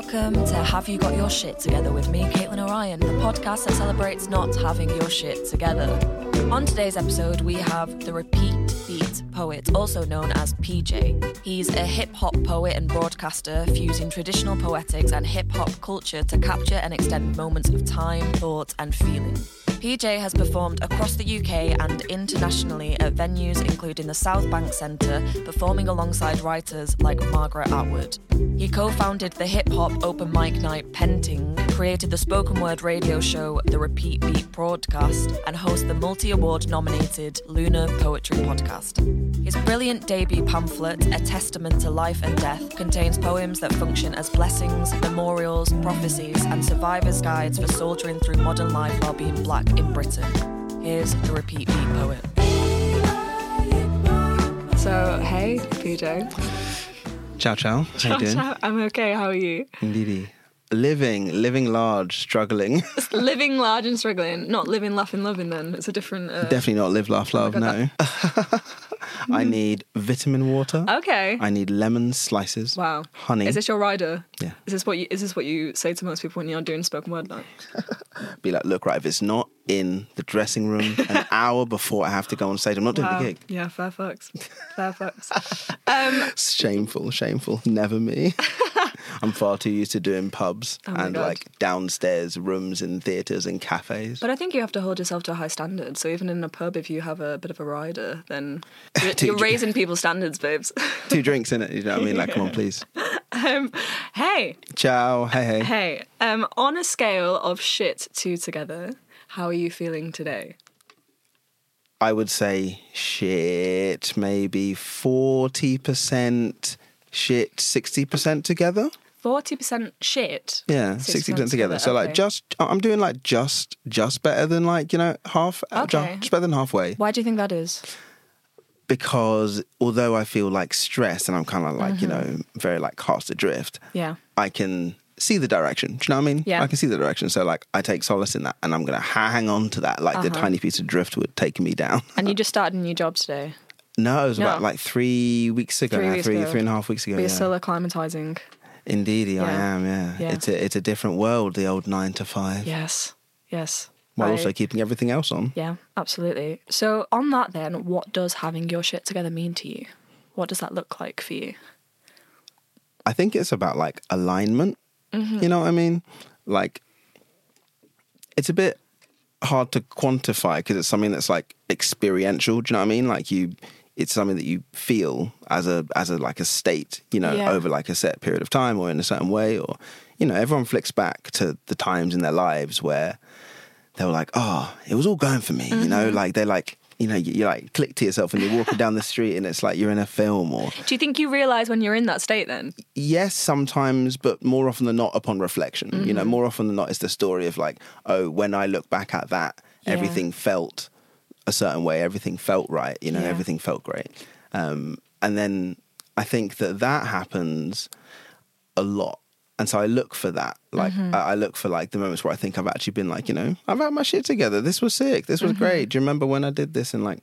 welcome to Have You Got Your Shit Together with me, Caitlin O'Ryan, the podcast that celebrates not having your shit together. On today's episode, we have the Repeat Beat poet, also known as PJ. He's a hip hop poet and broadcaster, fusing traditional poetics and hip hop culture to capture and extend moments of time, thought, and feeling. PJ has performed across the UK and internationally at venues including the Southbank Centre, performing alongside writers like Margaret Atwood. He co founded the hip hop open mic night Pen-Ting, created the spoken word radio show The Repeat Beat Broadcast, and hosts the multi award nominated Lunar Poetry Podcast. His brilliant debut pamphlet, A Testament to Life and Death, contains poems that function as blessings, memorials, prophecies, and survivors' guides for soldiering through modern life while being black in Britain. Here's the Repeat Beat poet. So, hey, PJ. Ciao, ciao. How you doing? I'm okay. How are you? Indeedy. Living, living large, struggling. living large and struggling. Not living, laughing, loving. Then it's a different. Uh... Definitely not live, laugh, love. no. I need vitamin water. Okay. I need lemon slices. Wow. Honey. Is this your rider? Yeah. Is this what you? Is this what you say to most people when you're doing spoken word night? Be like, look, right. If it's not in the dressing room an hour before I have to go on stage, I'm not doing wow. the gig. Yeah, fair fucks. Fair fucks. Um, shameful, shameful. Never me. I'm far too used to doing pubs Oh and God. like downstairs rooms in theatres and cafes. but I think you have to hold yourself to a high standard. So even in a pub, if you have a bit of a rider, then you're, you're raising people's standards, babes. Two drinks in it, you know what I mean? Like, come on, please. um, hey, Ciao. Hey, hey. Hey, um, on a scale of shit to together, how are you feeling today? I would say shit, maybe 40% shit, 60% together. Forty percent shit. Yeah, 60% 60% together. So like just I'm doing like just just better than like, you know, half uh, Okay. just better than halfway Why do you think that is? because although I feel like stressed and I'm kind of like, you Mm-hmm. know, very like cast adrift, Yeah. I can see the direction. Do you know what I mean? Yeah. I can see the direction. So like I take solace in that and I'm to hang on to that like the Uh-huh. tiny piece of driftwood taking me down. And you just started a new job today. No, it was about like three weeks ago. Three now, weeks three, ago. three and a half weeks ago. You're yeah. still acclimatizing. Indeedy, I am. Yeah. Yeah. it's a it's a different world. The old nine to five, Yes. Yes. while I- also keeping everything else on. Yeah, absolutely. So on that then, what does having your shit together mean to you? What does that look like for you? I think it's about like alignment. Mm-hmm. You know what I mean? Like, it's a bit hard to quantify because it's something that's like experiential. Do you know what I mean? Like you, it's something that you feel as a as a like a state. You know, Yeah. over like a set period of time or in a certain way, or you know, everyone flicks back to the times in their lives where they were like, oh, it was all going for me. You know, Mm-hmm. like they're like. You know, you, you like click to yourself and you're walking down the street and it's like you're in a film or Do you think you realize when you're in that state then? yes sometimes but more often than not upon reflection you Mm-hmm. know more often than not it's the story of like oh when i look back at that Yeah. everything felt a certain way everything felt right you know Yeah. everything felt great um, and then i think that that happens a lot and so i look for that like Mm-hmm. I, look for like the moments where i think i've actually been like you know i've had my shit together this was sick this Mm-hmm. was great do you remember when i did this and like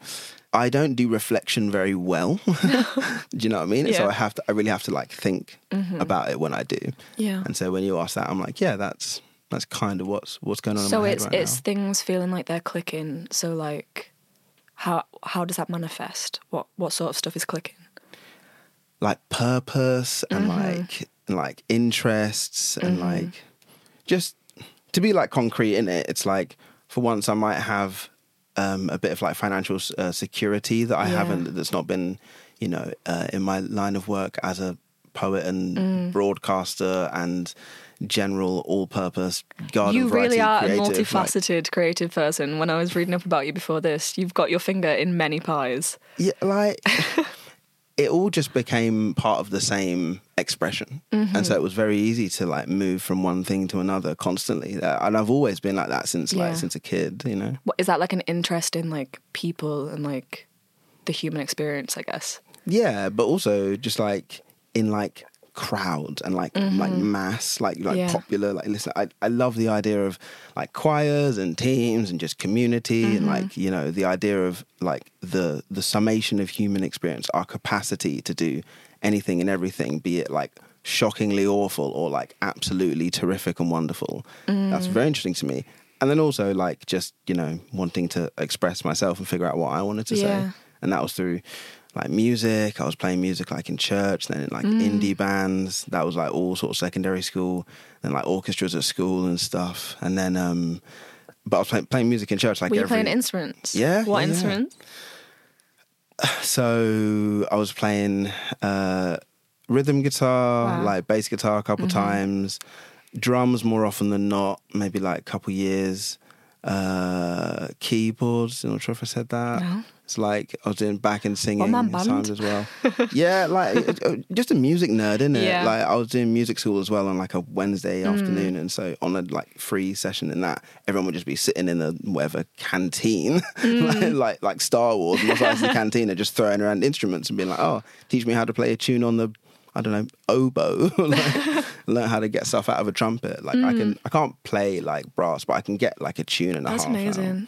i don't do reflection very well do you know what i mean And so Mm-hmm. i have to i really have to like think about it when i do Yeah. and so when you ask that i'm like yeah that's that's kind of what's what's going on in So it's right it's now. things feeling like they're clicking. So like, how how does that manifest? What what sort of stuff is clicking? like purpose and Mm-hmm. like and like interests and like just to be like concrete in it it's like for once i might have um, a bit of like financial uh, security that i Yeah. haven't that's not been you know uh, in my line of work as a poet and Mm. broadcaster and general all-purpose garden you really variety are creative, a like- multifaceted creative person. When I was reading up about you before this, you've got your finger in many pies. Yeah, like it all just became part of the same expression, and so it was very easy to like move from one thing to another constantly. Uh, And I've always been like that since Yeah. like since a kid, you know. What, is that like an interest in like people and like the human experience? I guess. Yeah, but also just like in like crowd and like like mass, like like Mm-hmm. Yeah. popular. Like listen, I I love the idea of like choirs and teams and just community and Mm-hmm. like you know the idea of like the the summation of human experience, our capacity to do anything and everything, be it like shockingly awful or like absolutely terrific and wonderful. That's very interesting to me. And then also like just you know wanting to express myself and figure out what I wanted to Yeah. say, and that was through like music. I was playing music like in church, then in like indie bands. That was like all sort of secondary school, then like orchestras at school and stuff. And then, um, but I was playing, playing music in church like Were you every. playing instruments? Yeah, What yeah, yeah. instruments? so I was playing uh, rhythm guitar, Wow. like bass guitar a couple times, drums more often than not, maybe like a couple years. Uh, keyboards, I'm not sure if I said that. No. It's like I was doing back and singing band. times as well. yeah, like it- it- just a music nerd, isn't it? Yeah. Mm. Like I was doing music school as well on like a Wednesday afternoon, and so on a like free session in that, everyone would just be sitting in the whatever canteen, Mm. like, like like Star Wars, Mos the canteen, and just throwing around instruments and being like, "Oh, teach me how to play a tune on the." I don't know oboe. like, learn how to get stuff out of a trumpet. Like I can, I can't play like brass, but I can get like a tune and a Mm. That's half. out. amazing.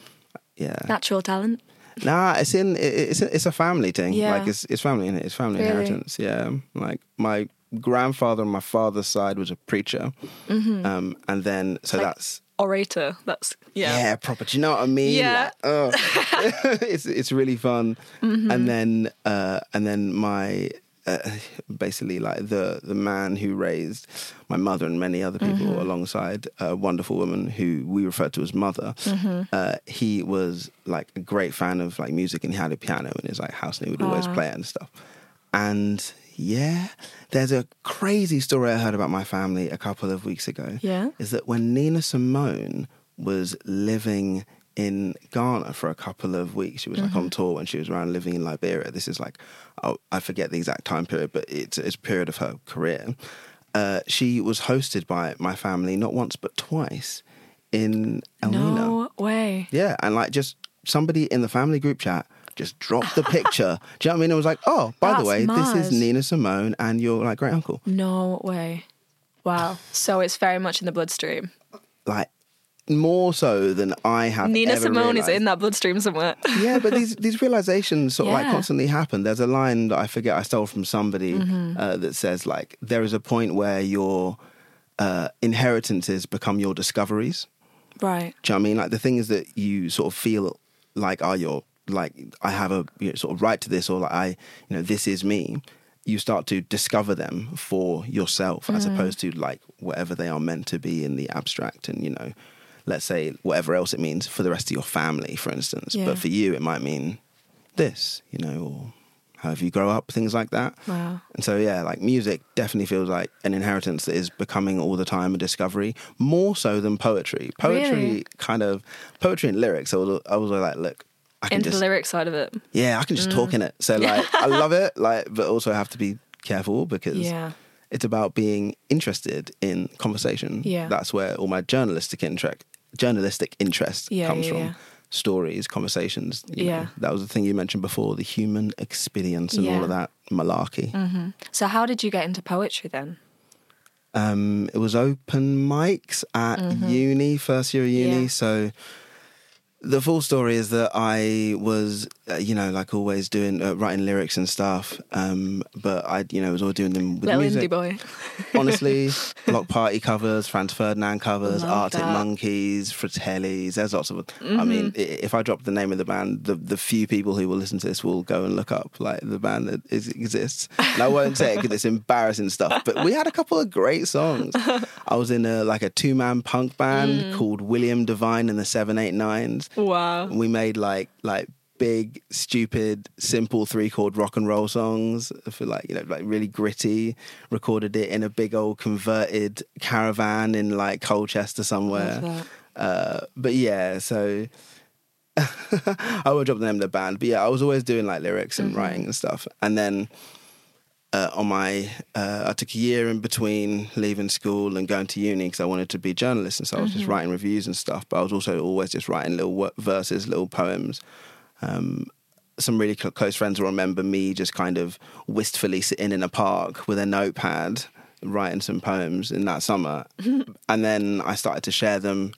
Yeah. Natural talent. Nah, it's in it's a, it's a family thing. Yeah. Like it's it's family in it. It's family Really? inheritance. Yeah. Like my grandfather on my father's side was a preacher, um, and then so Like- that's Orator. That's yeah. yeah. proper. Do you know what I mean? Yeah. Like, oh. it's it's really fun. Mm-hmm. And then uh, and then my. Uh, basically, like the the man who raised my mother and many other people Mm-hmm. alongside a wonderful woman who we refer to as mother. Mm-hmm. Uh, he was like a great fan of like music, and he had a piano in his like house, and he would always Ah. play it and stuff. And yeah, there's a crazy story I heard about my family a couple of weeks ago Yeah. is that when Nina Simone was living in Ghana for a couple of weeks, she was like on tour when she was around living in Liberia. This is like, oh, I forget the exact time period, but it's, it's a period of her career. Uh, she was hosted by my family not once but twice in Elmina. No way. Yeah, and like just somebody in the family group chat just dropped the picture. Do you know what I mean? It was like, oh, by That's the way, this is. Nina Simone and your like great uncle. No way. Wow. So it's very much in the bloodstream. Like more so than I have. Nina Simone is in that bloodstream somewhere. yeah, but these these realizations sort of like constantly happen. There's a line that I forget I stole from somebody Mm-hmm. uh, that says like there is a point where your uh, inheritances become your discoveries. right. Do you know what I mean? Like the things that you sort of feel like are your like I have a you know, sort of right to this or like I you know this is me. You start to discover them for yourself as Mm-hmm. opposed to like whatever they are meant to be in the abstract and you know let's say whatever else it means for the rest of your family for instance Yeah. but for you it might mean this you know or however you grow up things like that Wow. and so, yeah, like music definitely feels like an inheritance that is becoming all the time a discovery, more so than poetry. Poetry Really? kind of poetry and lyrics. I was, I was like, look, I can Into just, the lyric side of it. yeah, I can just talk mm. in it. So like, I love it, like, but also have to be careful because Yeah. it's about being interested in conversation. Yeah. that's where all my journalistic interest, journalistic interest Yeah, comes yeah, from. yeah. Stories, conversations. you know. Yeah. that was the thing you mentioned before, the human experience and all of that malarkey. So how did you get into poetry then? um, it was open mics at uni, first year of uni. Mm-hmm. Yeah. So the full story is that I was, uh, you know, like always doing uh, writing lyrics and stuff. Um, but I, you know, was always doing them with Little music. indie boy. Honestly, Bloc Party covers, Franz Ferdinand covers, Love Arctic that. Mm-hmm. Monkeys, Fratellis. There's lots of. I mean, i- if I drop the name of the band, the the few people who will listen to this will go and look up like the band that is, exists. And I won't say it because it's embarrassing stuff. But we had a couple of great songs. I was in a like a two man punk band Mm. called William Divine and the Seven Eight Nines. Wow. We made like like big, stupid, simple three chord rock and roll songs for like you know like really gritty. Recorded it in a big old converted caravan in like Colchester somewhere. Uh, but yeah, so I won't drop the name of the band, but yeah, I was always doing like lyrics and writing and stuff. And then uh, on my, uh, I took a year in between leaving school and going to uni because I wanted to be a journalist, and so I was just writing reviews and stuff. But I was also always just writing little verses, little poems. Um, some really cl- close friends will remember me just kind of wistfully sitting in a park with a notepad writing some poems in that summer. and then I started to share them.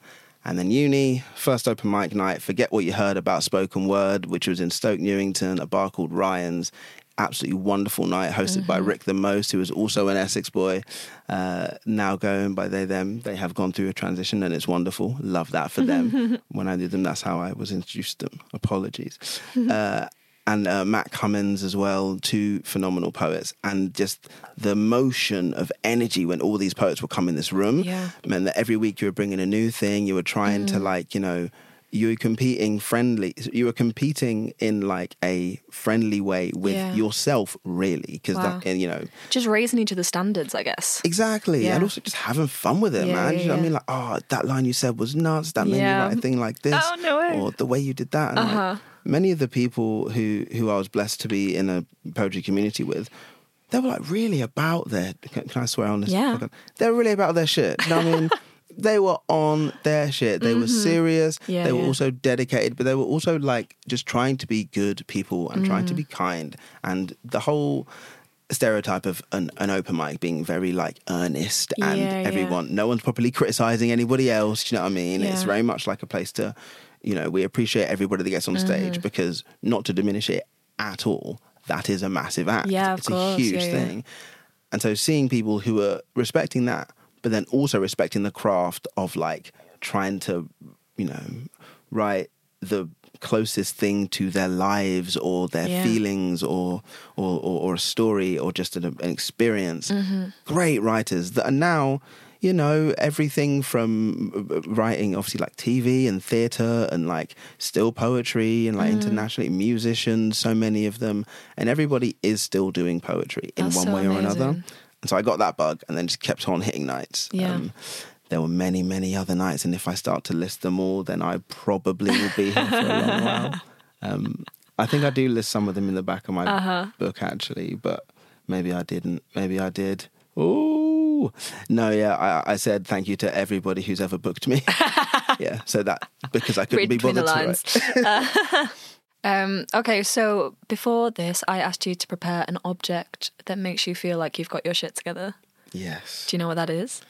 And then uni, first open mic night, forget what you heard about spoken word, which was in Stoke Newington, a bar called Ryan's. Absolutely wonderful night hosted by Rick the Most, who is also an Essex boy, uh, now going by they them. They have gone through a transition and it's wonderful. Love that for them. when I knew them, that's how I was introduced to them. Apologies. uh, and uh, Matt Cummins as well, two phenomenal poets, and just the motion of energy when all these poets would come in this room Yeah. meant that every week you were bringing a new thing. You were trying to like, you know, you were competing friendly. You were competing in like a friendly way with Yeah. yourself, really, because Wow. that, and, you know, Just raising each other's standards, I guess. Exactly. Yeah. And also just having fun with it, Yeah, man. you know I mean? Like, oh, that line you said was nuts. That made me write a thing like this. Oh, no way. Or the way you did that. And Uh-huh. many of the people who, who I was blessed to be in a poetry community with, they were like really about their, can, can I swear on this? Yeah. podcast? They're really about their shit. You know what I mean? They were on their shit. They were serious. Mm-hmm. Yeah, they were yeah. also dedicated, but they were also like just trying to be good people and trying Mm. to be kind. And the whole stereotype of an, an open mic being very like earnest and Yeah, everyone no one's properly criticizing anybody else you know what i mean it's very much like a place to you know we appreciate everybody that gets on Mm-hmm. stage because not to diminish it at all that is a massive act Yeah, of it's course. a huge thing and so seeing people who are respecting that but then also respecting the craft of like trying to you know write the closest thing to their lives or their Yeah. feelings or or, or or a story or just an, an experience Mm-hmm. great writers that are now you know everything from uh, writing obviously like tv and theater and like still poetry and like Mm. internationally musicians so many of them and everybody is still doing poetry in That's one so way or another amazing. And so i got that bug and then just kept on hitting nights Um, Yeah. there were many, many other nights, and if I start to list them all, then I probably will be here for a long while. Um, I think I do list some of them in the back of my Uh-huh. book, actually, but maybe I didn't. Maybe I did. Ooh, no, yeah, I, I said thank you to everybody who's ever booked me. yeah, so that because I couldn't Read be bothered to lines. write. Um, okay, so before this, I asked you to prepare an object that makes you feel like you've got your shit together. Yes, Do you know what that is?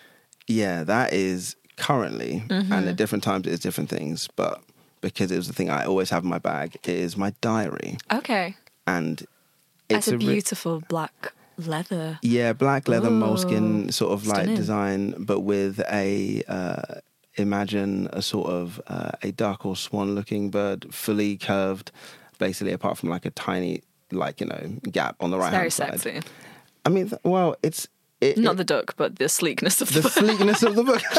yeah, that is currently, and Mm-hmm. at different times it's different things, but because it was the thing I always have in my bag, it is my diary, Okay. and It's, a re- beautiful black leather. Yeah, black leather Ooh, Moleskine sort of like stunning. design, but with a uh, imagine a sort of uh, a duck or swan looking bird, fully curved, basically apart from like a tiny like you know gap on the right hand side. Very sexy. I mean, th- well, it's it, Not it- the duck, but the sleekness of the, the sleekness of the book.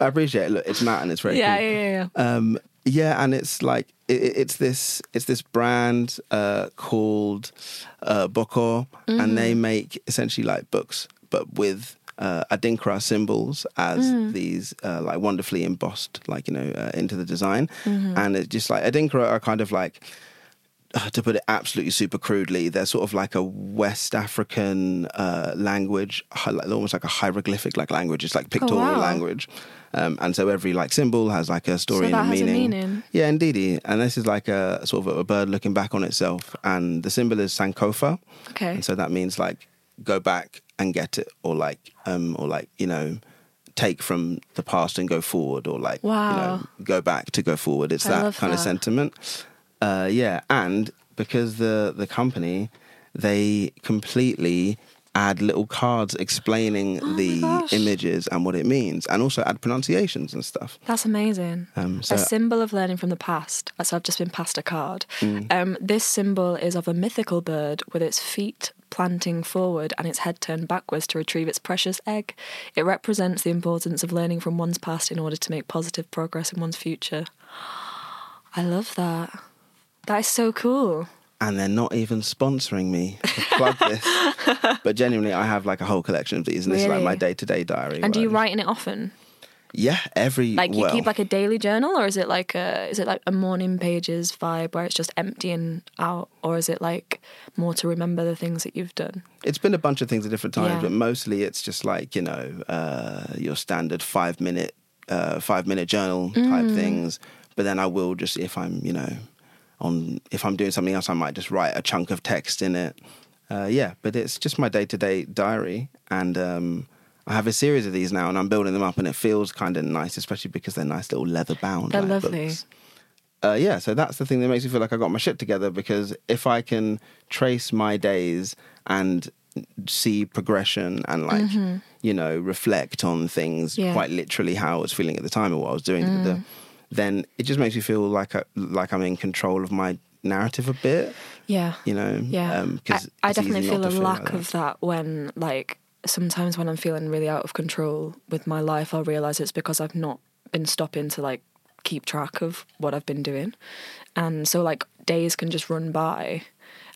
I appreciate it. Look, it's matte and it's very yeah, cool. yeah, yeah, yeah. Um, yeah, and it's like it, it- it's this it's this brand uh, called uh, Boko, and Mm-hmm. they make essentially like books, but with uh, Adinkra symbols as Mm. these uh, like wonderfully embossed, like you know, uh, into the design, Mm-hmm. and it's just like Adinkra are kind of like. uh, To put it absolutely super crudely, they're sort of like a West African uh, language, almost like a hieroglyphic like language. It's like pictorial Oh, wow. language, um, and so every like symbol has like a story So and a has a meaning. meaning. Yeah, indeed. And this is like a sort of a bird looking back on itself, and the symbol is Sankofa, Okay. and so that means like go back and get it, or like um, or like you know take from the past and go forward, or like you know go back to go forward. It's I that kind of sentiment. Uh, yeah, and because the the company they completely add little cards explaining Oh the images and what it means, and also add pronunciations and stuff. That's amazing. Um, so a symbol of learning from the past. So I've just been passed a card. Mm. Um, this symbol is of a mythical bird with its feet planting forward and its head turned backwards to retrieve its precious egg. It represents the importance of learning from one's past in order to make positive progress in one's future. I love that. That is so cool. and they're not even sponsoring me to plug this. but genuinely, I have like a whole collection of these, and this is like my day to day diary. And do you write in it often? Yeah, every Like you well, keep like a daily journal, or is it like a is it like a morning pages vibe where it's just emptying out, or is it like more to remember the things that you've done? it's been a bunch of things at different times, Yeah. but mostly it's just like you know uh, your standard five minute uh, five minute journal type Mm. things. But then I will just if I'm you know on if I'm doing something else, I might just write a chunk of text in it. Uh, yeah, but it's just my day to day diary, and um, I have a series of these now, and I'm building them up, and it feels kind of nice, especially because they're nice little leather bound. They're like, lovely. books. uh, yeah, so that's the thing that makes me feel like I got my shit together because if I can trace my days and see progression and like you know reflect on things Yeah. quite literally how I was feeling at the time or what I was doing, the, then it just makes me feel like I, like I'm in control of my narrative a bit. Yeah. You know, Yeah. um, 'cause I, I definitely feel a lack like of that when, like, sometimes when I'm feeling really out of control with my life, I'll realize it's because I've not been stopping to, like, keep track of what I've been doing. And so, like, days can just run by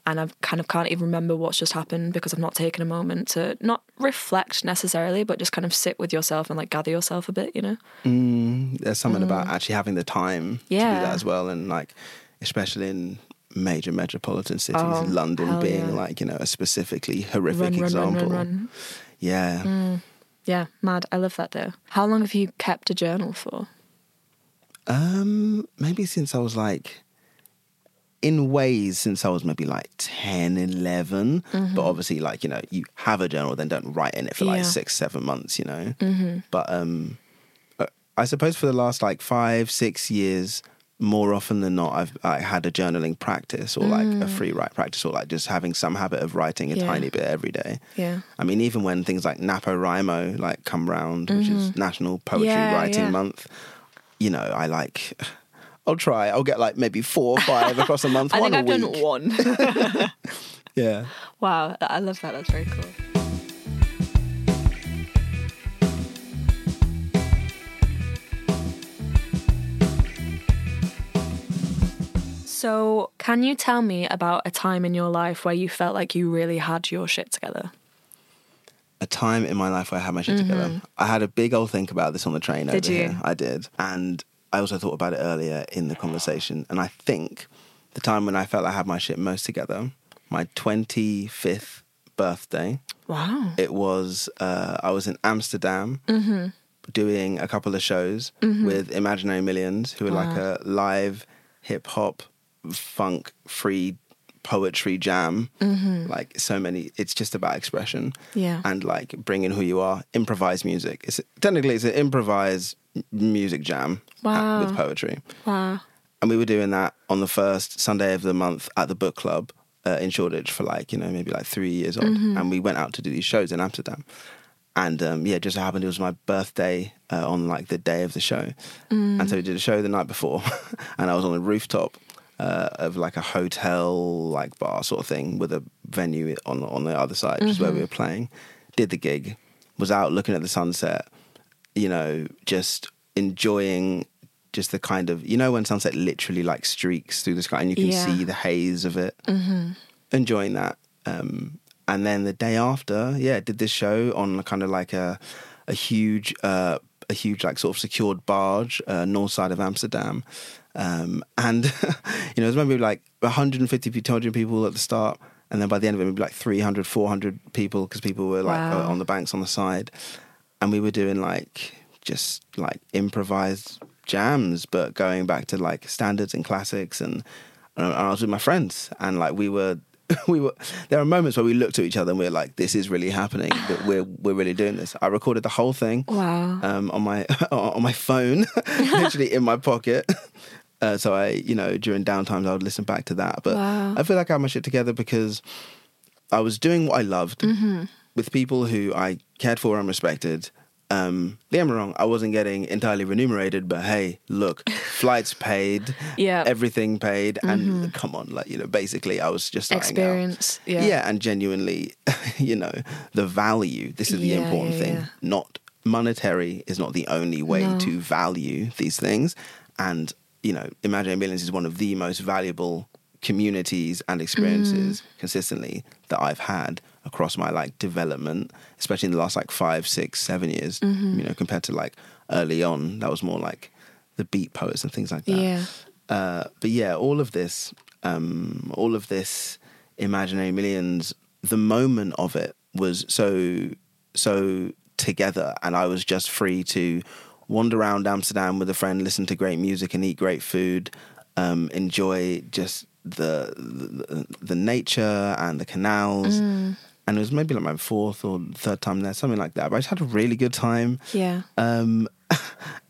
and I kind of can't even remember what's just happened because I've not taken a moment to not reflect necessarily, but just kind of sit with yourself and, like, gather yourself a bit, you know? Mm, there's something about actually having the time to do that as well, and like especially in major metropolitan cities, Oh, London being yeah. like you know a specifically horrific Run, example. run, run. Yeah. Yeah, mad. I love that though. How long have you kept a journal for? Um, maybe since I was like, in ways, since I was maybe like 10, 11. But obviously, like, you know, you have a journal, then don't write in it for like Yeah. six, seven months, you know? But um, uh, I suppose for the last like five, six years, more often than not, I've I had a journaling practice or like a free write practice or like just having some habit of writing a Yeah. tiny bit every day. Yeah. I mean, even when things like NaPoWriMo like come round, which is National Poetry Mm-hmm. Yeah, Writing yeah. Month, you know, I like, I'll try. I'll get like maybe four or five across a month. I one think a I've week. done one. Yeah. wow, I love that. That's very cool. So, can you tell me about a time in your life where you felt like you really had your shit together? A time in my life where I had my shit together. I had a big old think about this on the train Mm-hmm. Did over you? here. I did. And I also thought about it earlier in the conversation. And I think the time when I felt I had my shit most together, my 25th birthday, Wow. it was uh, I was in Amsterdam Mm-hmm. doing a couple of shows with Imaginary Millions, who are like a live hip hop, funk, free poetry jam. Like so many, it's just about expression. Mm-hmm. Yeah. and like bring in who you are, improvised music. It's technically it's an improvised music jam uh, Wow. with poetry. Wow. And we were doing that on the first Sunday of the month at the book club uh, in Shoreditch for like, you know, maybe like three years old. And we went out to do these shows in Amsterdam. And um, yeah, just so happened it was my birthday uh, on like the day of the show. And so we did a show the night before. and I was on the rooftop uh, of like a hotel, like bar sort of thing with a venue on, on the other side, which is where we were playing. Did the gig, was out looking at the sunset, you know, just enjoying just the kind of you know when sunset literally like streaks through the sky and you can Yeah. see the haze of it enjoying that um and then the day after yeah did this show on kind of like a a huge uh a huge like sort of secured barge uh, north side of amsterdam um and you know there's maybe like 150 pe- 200 people at the start and then by the end of it maybe like 300 400 people because people were like Wow. uh, on the banks on the side and we were doing like just like improvised jams, but going back to like standards and classics, and, and I was with my friends, and like we were. We were. There are moments where we looked at each other and we are like, "This is really happening. That we're we're really doing this." I recorded the whole thing Wow. um, on my on my phone, literally in my pocket. Uh, so I, you know, during downtimes I would listen back to that. But Wow. I feel like I had my shit together because I was doing what I loved with people who I cared for and respected. Um, get wrong, I wasn't getting entirely remunerated, but hey, look, flights paid, Yeah. everything paid, and come on, like you know, basically, I was just starting out. Experience. Yeah. and genuinely, you know, the value. This is the Yeah, important yeah, thing. yeah. Not monetary is not the only way No. to value these things. And you know, Imaginary Millions is one of the most valuable communities and experiences Mm. consistently that I've had across my like development, especially in the last like five, six, seven years. Mm-hmm. You know, compared to like early on, that was more like the beat poets and things like that. Yeah. Uh, but yeah, all of this, um, all of this imaginary millions, the moment of it was so so together, and I was just free to wander around Amsterdam with a friend, listen to great music, and eat great food, um, enjoy just the, the the nature and the canals. And it was maybe like my fourth or third time there, something like that. But I just had a really good time. Yeah. Um,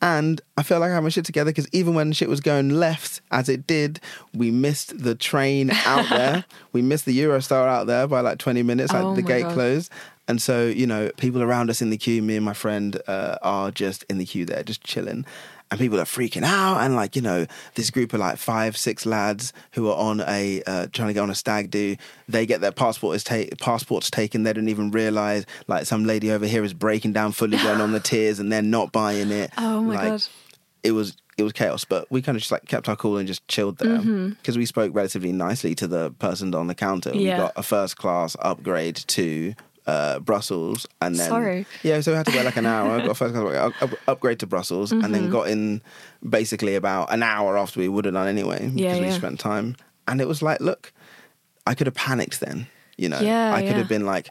and I felt like I had my shit together because even when shit was going left, as it did, we missed the train out there. we missed the Eurostar out there by like 20 minutes, like Oh the gate God. closed. And so, you know, people around us in the queue, me and my friend uh, are just in the queue there, just chilling. And people are freaking out. And like, you know, this group of like five, six lads who are on a, uh, trying to get on a stag do, they get their passport is ta- passports taken. They don't even realize like some lady over here is breaking down fully going on the tears and they're not buying it. Oh my Like, God. It was, it was chaos, but we kind of just like kept our cool and just chilled there Mm-hmm. because we spoke relatively nicely to the person on the counter. Yeah. We got a first class upgrade to uh, Brussels, and then Sorry. yeah, so we had to wait like an hour. got first class up, up- upgrade to Brussels, and Mm-hmm. then got in basically about an hour after we would have done anyway because Yeah, we spent time. And it was like, look, I could have panicked then. You know, Yeah, I could have been like.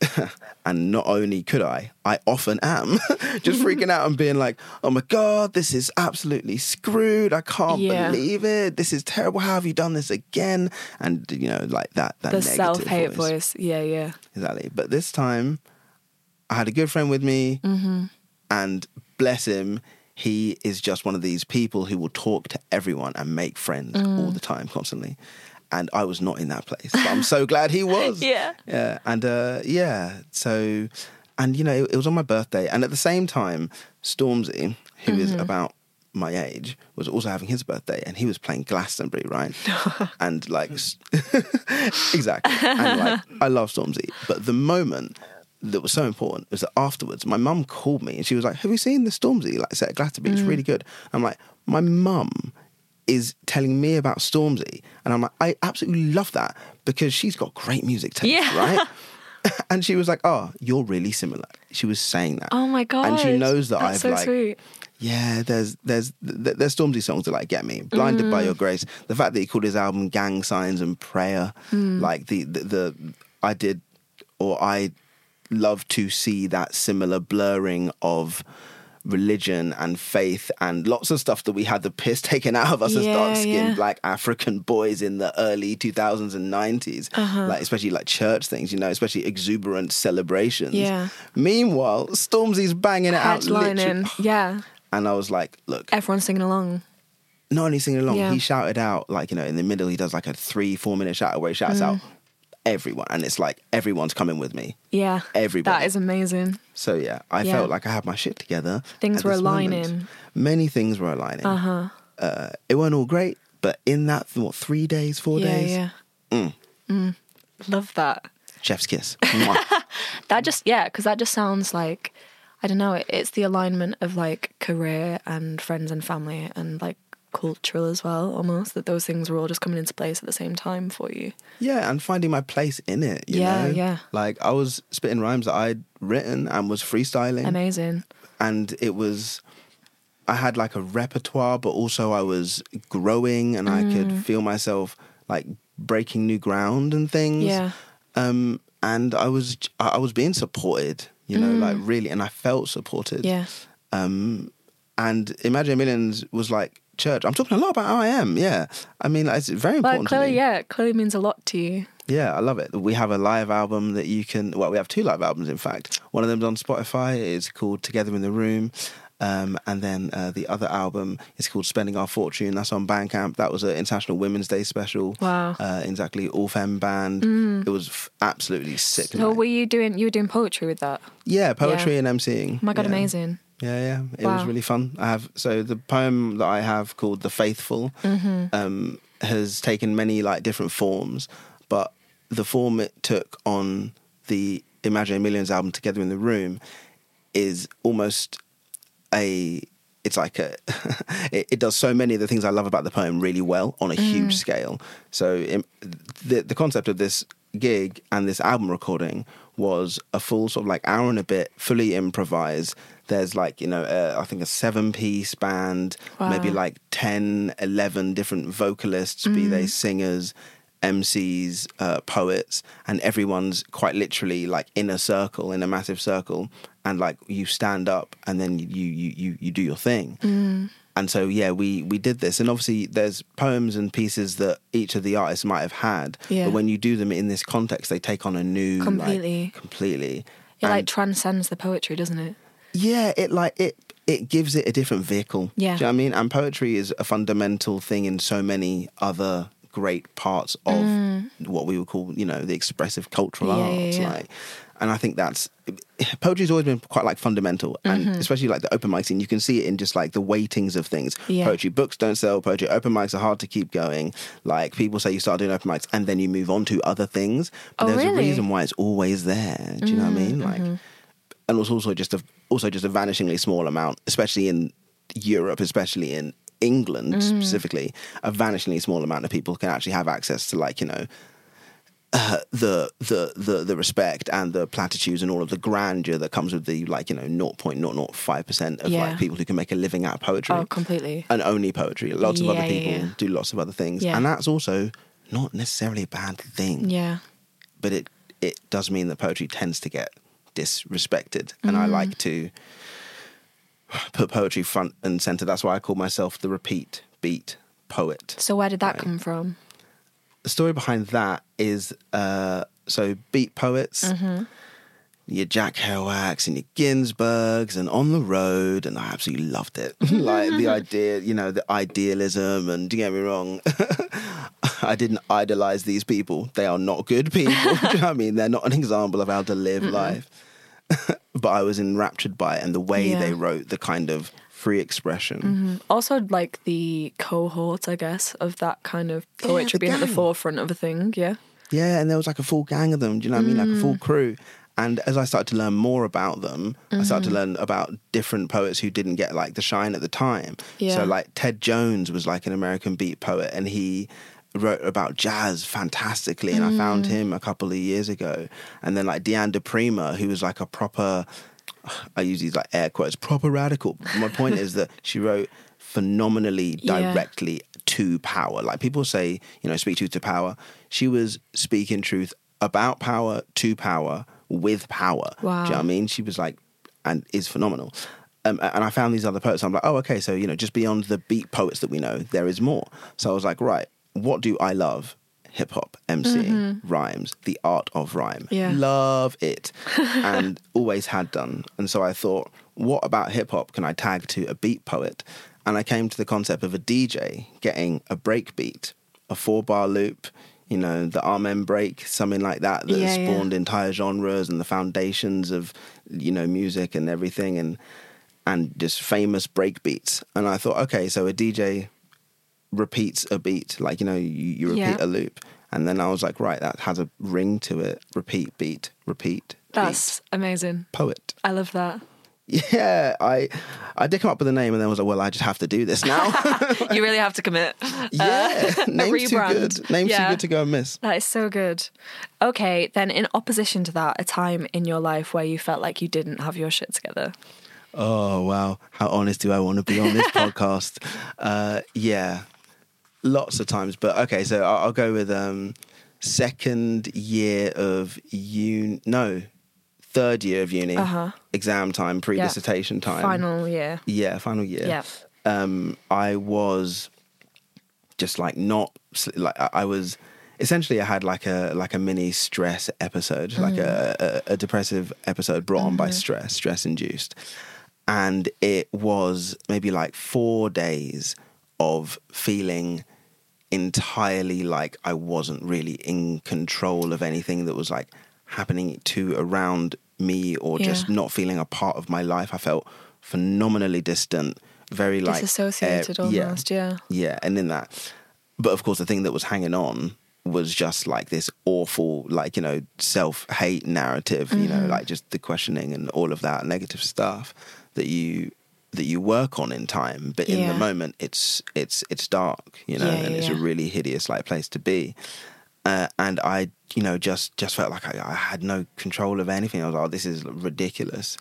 and not only could I, I often am, just freaking out and being like, "Oh my god, this is absolutely screwed! I can't Yeah. believe it. This is terrible. How have you done this again?" And you know, like that, that The self hate voice. voice. Yeah, yeah. Exactly. But this time, I had a good friend with me, Mm-hmm. and bless him, he is just one of these people who will talk to everyone and make friends Mm. all the time, constantly. And I was not in that place, but I'm so glad he was. Yeah. Yeah. And uh, yeah, so, and you know, it, it was on my birthday. And at the same time, Stormzy, who is Mm-hmm. about my age, was also having his birthday and he was playing Glastonbury, right? and like, exactly. And like, I love Stormzy. But the moment that was so important was that afterwards, my mum called me and she was like, Have you seen the Stormzy like set at Glastonbury? It's really good. I'm like, My mum is telling me about Stormzy. And I'm like, I absolutely love that because she's got great music taste, Yeah. right? and she was like, Oh, you're really similar. She was saying that. Oh my god. And she knows that That's I've so like sweet. yeah, there's there's there's Stormzy songs that like get me. Blinded Mm. by Your Grace. The fact that he called his album Gang Signs and Prayer, Mm. like the, the the I did or I love to see that similar blurring of religion and faith and lots of stuff that we had the piss taken out of us as dark skinned yeah. black African boys in the early 2000s and 90s. Uh-huh. Like especially like church things, you know, especially exuberant celebrations. Yeah. Meanwhile, Stormzy's banging it out. literally- Yeah. and I was like, look, Everyone's singing along. not only singing along, Yeah. he shouted out, like, you know, in the middle, he does like a three, four minute shout where he shouts Mm. out everyone. And it's like, everyone's coming with me. Yeah. Everybody. That is amazing. So, yeah, I Yeah. felt like I had my shit together. Things were this moment. aligning. Many things were aligning. Uh-huh. Uh, it weren't all great, but in that, what, three days, four yeah, days? yeah. Mm. Mm. Love that. Chef's kiss. That just yeah, because that just sounds like I don't know. it- It's the alignment of like career and friends and family and like cultural as well. Almost that those things were all just coming into place at the same time for you. yeah, and finding my place in it, you Yeah, know? yeah. Like, I was spitting rhymes that I'd written and was freestyling. Amazing. and it was I had like a repertoire, but also I was growing and I Mm. could feel myself like breaking new ground and things. Yeah. Um, and I was I I was being supported, you know, like really, and I felt supported. Mm. Yeah. Um, and Imaginary Millions was like church. I'm talking a lot about how I am. Yeah. I mean, like, it's very important. me. yeah, clearly means a lot to you. Yeah, I love it. We have a live album that you can. Well, we have two live albums, in fact. One of them's on Spotify. It's called Together in the Room. Um, and then uh, the other album is called Spending Our Fortune. That's on Bandcamp. That was an International Women's Day special. Wow. Uh, exactly, all femme band. It was f- absolutely sick. So night. were you doing? You were doing poetry with that? yeah, poetry Yeah. and emceeing. Oh my god, yeah. amazing. Yeah, yeah. It was really fun. I have so the poem that I have called "The Faithful" Mm-hmm. um, has taken many like different forms, but the form it took on the Imaginary Millions album, "Together in the Room," is almost a. It's like a. it, it does so many of the things I love about the poem really well on a huge scale. So im the the concept of this gig and this album recording was a full sort of like hour and a bit, fully improvised. There's like, you know, uh, I think a seven piece band, maybe like 10, 11 different vocalists, be they singers, MCs, uh, poets, and everyone's quite literally like in a circle, in a massive circle, and like you stand up and then you you you, you do your thing. And so yeah, we we did this, and obviously there's poems and pieces that each of the artists might have had, Yeah. but when you do them in this context, they take on a new like, Completely. completely. It like transcends the poetry, doesn't it? yeah, it like it it gives it a different vehicle. Yeah. Do you know what I mean? And poetry is a fundamental thing in so many other great parts of what we would call, you know, the expressive cultural Mm. Yeah, arts. yeah. Like and I think that's poetry's always been quite like fundamental and Mm-hmm. especially like the open mic scene, you can see it in just like the weightings of things. Yeah. Poetry books don't sell, poetry open mics are hard to keep going. Like people say you start doing open mics and then you move on to other things. But Oh, there's really? Mm-hmm, a reason why it's always there. Do you know what I mean? Like and it's also just a also just a vanishingly small amount, especially in Europe, especially in England Mm. specifically, a vanishingly small amount of people can actually have access to like you know. Uh, the the the the respect and the platitudes and all of the grandeur that comes with the like you know 0.005 percent of Yeah. like people who can make a living out of poetry Oh, completely. and only poetry. Lots of other people yeah. do lots of other things, Yeah. and that's also not necessarily a bad thing Yeah. but it it does mean that poetry tends to get disrespected and Mm. i like to put poetry front and center that's why i call myself the repeat beat poet So where did that Right. come from? The story behind that is uh so beat poets Mm-hmm. your Jack Kerouacs and your Ginsbergs and on the road, and I absolutely loved it. like the idea, you know, the idealism, and don't get me wrong, I didn't idolize these people. They are not good people. You know I mean? They're not an example of how to live life. but I was enraptured by it and the way Yeah. Mm-hmm. they wrote the kind of free expression. Also, like the cohort, I guess, of that kind of Yeah, poetry the being at the forefront of a thing. Yeah. Yeah, and there was like a full gang of them. Do you know what I mean? Like a Mm. full crew. And as I started to learn more about them, I started Mm-hmm. to learn about different poets who didn't get like the shine at the time. Yeah. So like Ted Joans was like an American beat poet, and he wrote about jazz fantastically. And I found Mm. him a couple of years ago. And then like Diane di Prima, who was like a proper, I use these like air quotes, proper radical. My point is that she wrote phenomenally Yeah. directly to power. Like people say, you know, speak truth to power. She was speaking truth about power to power with power. Do you know what I mean? She was like, and is phenomenal. Um, and I found these other poets. I'm like, oh, okay. So you know, just beyond the beat poets that we know, there is more. So I was like, right, what do I love? Hip hop, MC, rhymes, the art of rhyme. Mm-hmm. Yeah. Love it, and always had done. And so I thought, what about hip hop can I tag to a beat poet? And I came to the concept of a DJ getting a break beat, a four bar loop, you know, the Amen break, something like that that Yeah, yeah. spawned entire genres and the foundations of, you know, music and everything and and just famous break beats. And I thought, okay, so a DJ repeats a beat, like, you know, you, you repeat Yeah. a loop. And then I was like, right, that has a ring to it. Repeat, beat, repeat. That's beat, amazing. poet. I love that. Yeah, I I did come up with a name and then was like, well, I just have to do this now. you really have to commit. yeah, a name's too good. Name's Yeah. too good to go and miss. That is so good. Okay, then in opposition to that, a time in your life where you felt like you didn't have your shit together. Oh wow, how honest do I want to be on this podcast? Uh, yeah, lots of times. But okay, so I'll, I'll go with um, second year of uni. No, third year of uni. Uh-huh. Exam time, pre-dissertation time. Final year. Yeah, final year. Yeah. Um, I was just like not like I was essentially I had like a like a mini stress episode, like a, a, a depressive episode brought on by stress, stress induced, and it was maybe like four days of feeling entirely like I wasn't really in control of anything that was like happening to around me or just not feeling a part of my life. I felt phenomenally distant, very like Disassociated yeah. almost, yeah. Yeah, and in that, but of course, the thing that was hanging on was just like this awful, like you know, self hate narrative. You Mm-hmm. know, like just the questioning and all of that negative stuff that you that you work on in time. But in Yeah. the moment, it's it's it's dark. You know, Yeah, and it's a really hideous like place to be. Uh, and I, you know, just just felt like I, I had no control of anything. I was like, oh, this is ridiculous.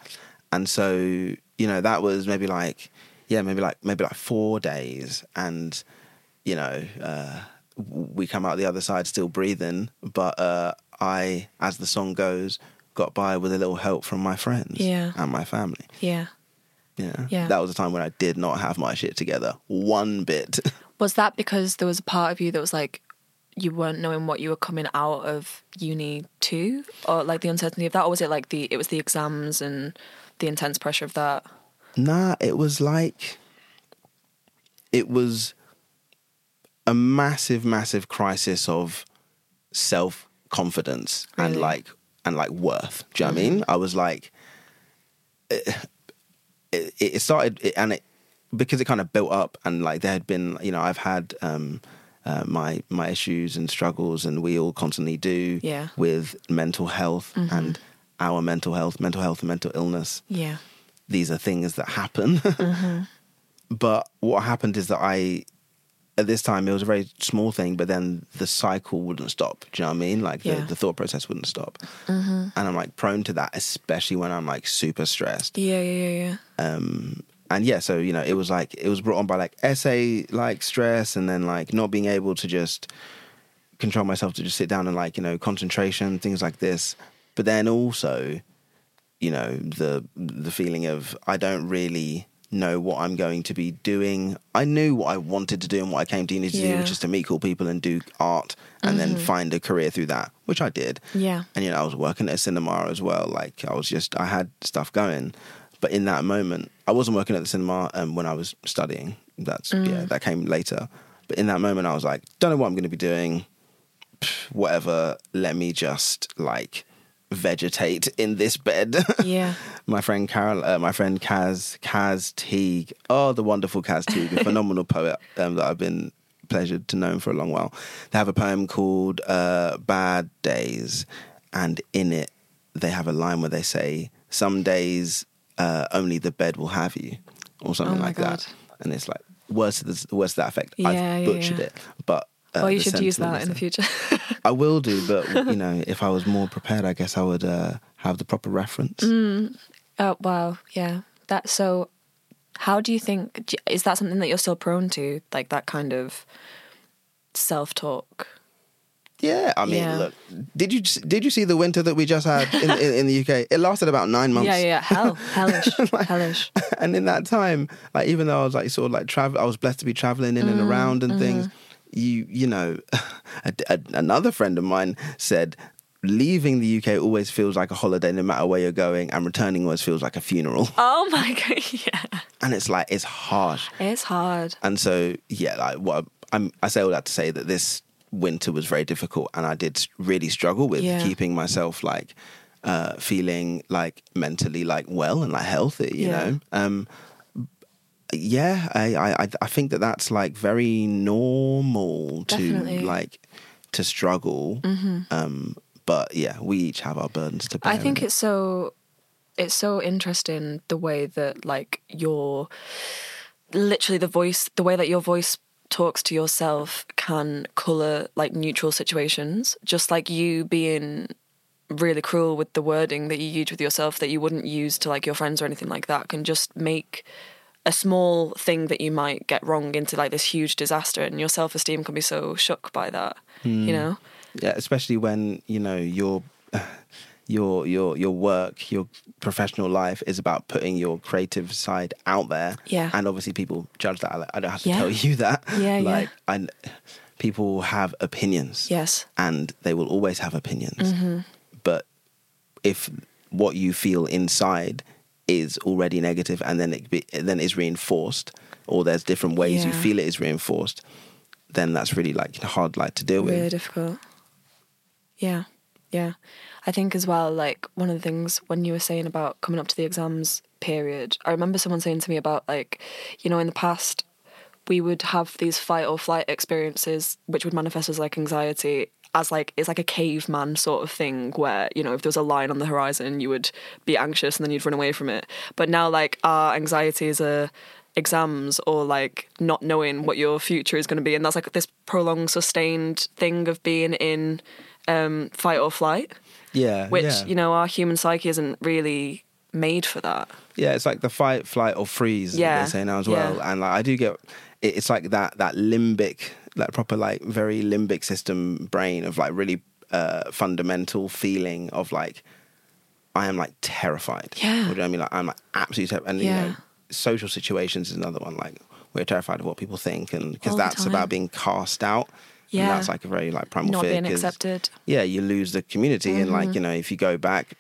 And so, you know, that was maybe like, yeah, maybe like maybe like four days, and you know, uh, we come out the other side still breathing. But uh, I, as the song goes, got by with a little help from my friends Yeah. and my family. Yeah. Yeah. Yeah. that was a time when I did not have my shit together one bit. Was that because there was a part of you that was like you weren't knowing what you were coming out of uni to, or like the uncertainty of that, or was it like the it was the exams and the intense pressure of that? Nah, it was like it was a massive, massive crisis of self confidence and like and like worth. Do you know what I mm-hmm. mean? I was like, it, it, it started it, and it because it kind of built up and like there had been you know I've had um, uh, my my issues and struggles and we all constantly do Yeah. with mental health and our mental health, mental health and mental illness Yeah. these are things that happen. but what happened is that I, at this time, it was a very small thing, but then the cycle wouldn't stop. Do you know what I mean? Like the, Yeah. the thought process wouldn't stop. And I'm like prone to that, especially when I'm like super stressed. Yeah, yeah, yeah, yeah. Um, and yeah, so, you know, it was like, it was brought on by like essay, like stress, and then like not being able to just control myself to just sit down and like, you know, concentration, things like this. But then also, you know the the feeling of I don't really know what I'm going to be doing. I knew what I wanted to do and what I came to uni to do, Yeah. which is to meet cool people and do art and then find a career through that, which I did. Yeah. And you know, I was working at a cinema as well. Like I was just I had stuff going. But in that moment, I wasn't working at the cinema um, when I was studying. That's yeah, that came later. But in that moment I was like, don't know what I'm gonna be doing. Pff, whatever, let me just like vegetate in this bed. Yeah. my friend Carol, uh, my friend Kaz, Kaz Teague. Oh, the wonderful Kaz Teague, a phenomenal poet um, that I've been pleasured to know for a long while. They have a poem called uh, "Bad Days," and in it they have a line where they say, "Some days uh, only the bed will have you," or something Oh like God. that. And it's like words to this, words to that effect. Yeah, I've yeah, butchered yeah. it, but. Uh, well, you should use that in the future. I will do, but you know, if I was more prepared, I guess I would uh, have the proper reference. oh, wow. Yeah. That's so. How do you think? Is that something that you're still prone to? Like that kind of self talk? Yeah, I mean, Yeah. look, did you did you see the winter that we just had in, in, in the UK? It lasted about nine months. Yeah, yeah, yeah. Hell. Hellish. Hellish. and in that time, like even though I was like sort of like travel, I was blessed to be traveling in Mm, and around and things. You you know, a, a- another friend of mine said. Leaving the UK always feels like a holiday, no matter where you're going, and returning always feels like a funeral. Oh my god. Yeah. And it's like it's hard. It's hard. And so, yeah, like what I'm, I say all that to say that this winter was very difficult, and I did really struggle with Yeah. keeping myself like uh, feeling like mentally like well and like healthy. You Yeah. know, um, yeah, I, I, I- I think that that's like very normal Definitely. to like to struggle. Um, but yeah, we each have our burdens to bear. I think it's so it's so interesting the way that like your literally the voice the way that your voice talks to yourself can color like neutral situations just like you being really cruel with the wording that you use with yourself that you wouldn't use to like your friends or anything like that can just make a small thing that you might get wrong into like this huge disaster and your self-esteem can be so shook by that you know Yeah, especially when you know your your your your work, your professional life is about putting your creative side out there. Yeah. and obviously people judge that. I don't have to Yeah. tell you that. Yeah, yeah. like I, people have opinions. yes and they will always have opinions. Mm-hmm. But if what you feel inside is already negative, and then it be, then is reinforced, or there's different ways you feel it is reinforced, then that's really like hard like to deal with. really difficult. Yeah, yeah. I think as well, like one of the things when you were saying about coming up to the exams period, I remember someone saying to me about like, you know, in the past we would have these fight or flight experiences which would manifest as like anxiety as like it's like a caveman sort of thing where you know if there was a line on the horizon you would be anxious and then you'd run away from it but now like our anxieties are exams or like not knowing what your future is going to be and that's like this prolonged sustained thing of being in um fight or flight Yeah, which yeah. you know our human psyche isn't really made for that Yeah, it's like the fight, flight, or freeze. Yeah, they say now as well. yeah. And like I do get, it's like that that limbic, that proper like very limbic system brain of like really uh, fundamental feeling of like I am like terrified. Yeah. Or do you know what I mean? Like I'm like absolutely terrified. And you Yeah. know, social situations is another one. Like we're terrified of what people think, and because that's about being cast out. Yeah. And that's like a very like primal not fear. being 'cause- accepted yeah, you lose the community. And Mm-hmm. like, you know, if you go back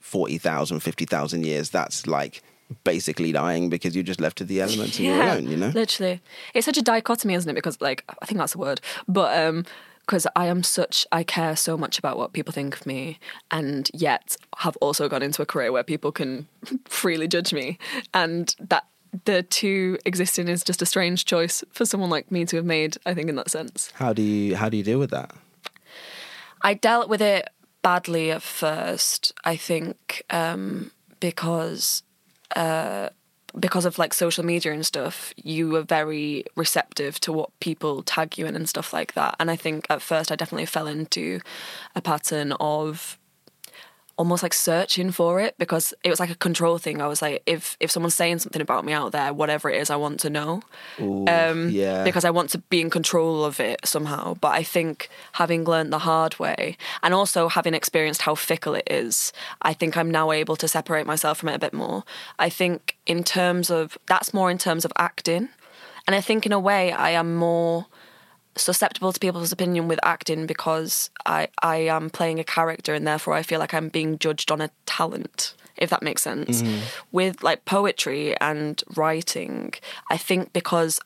40,000, 50,000 years, that's like basically dying because you're just left to the elements and you're alone. You know. Literally. It's such a dichotomy, isn't it? Because, like, I think that's the word. But, um, because I am such, I care so much about what people think of me, and yet have also gone into a career where people can freely judge me, and that the two existing is just a strange choice for someone like me to have made. I think in that sense. How do you how do you deal with that? I dealt with it badly at first. I think um, because uh, because of like social media and stuff, you were very receptive to what people tag you in and stuff like that. And I think at first I definitely fell into a pattern of almost like searching for it because it was like a control thing. I was like, if if someone's saying something about me out there, whatever it is, I want to know. Ooh, Um, yeah. Because I want to be in control of it somehow. But I think having learned the hard way and also having experienced how fickle it is, I think I'm now able to separate myself from it a bit more. I think in terms of that's more in terms of acting. And I think in a way I am more susceptible to people's opinion with acting because I, I am playing a character and therefore I feel like I'm being judged on a talent, if that makes sense. Mm-hmm. With like poetry and writing, I think because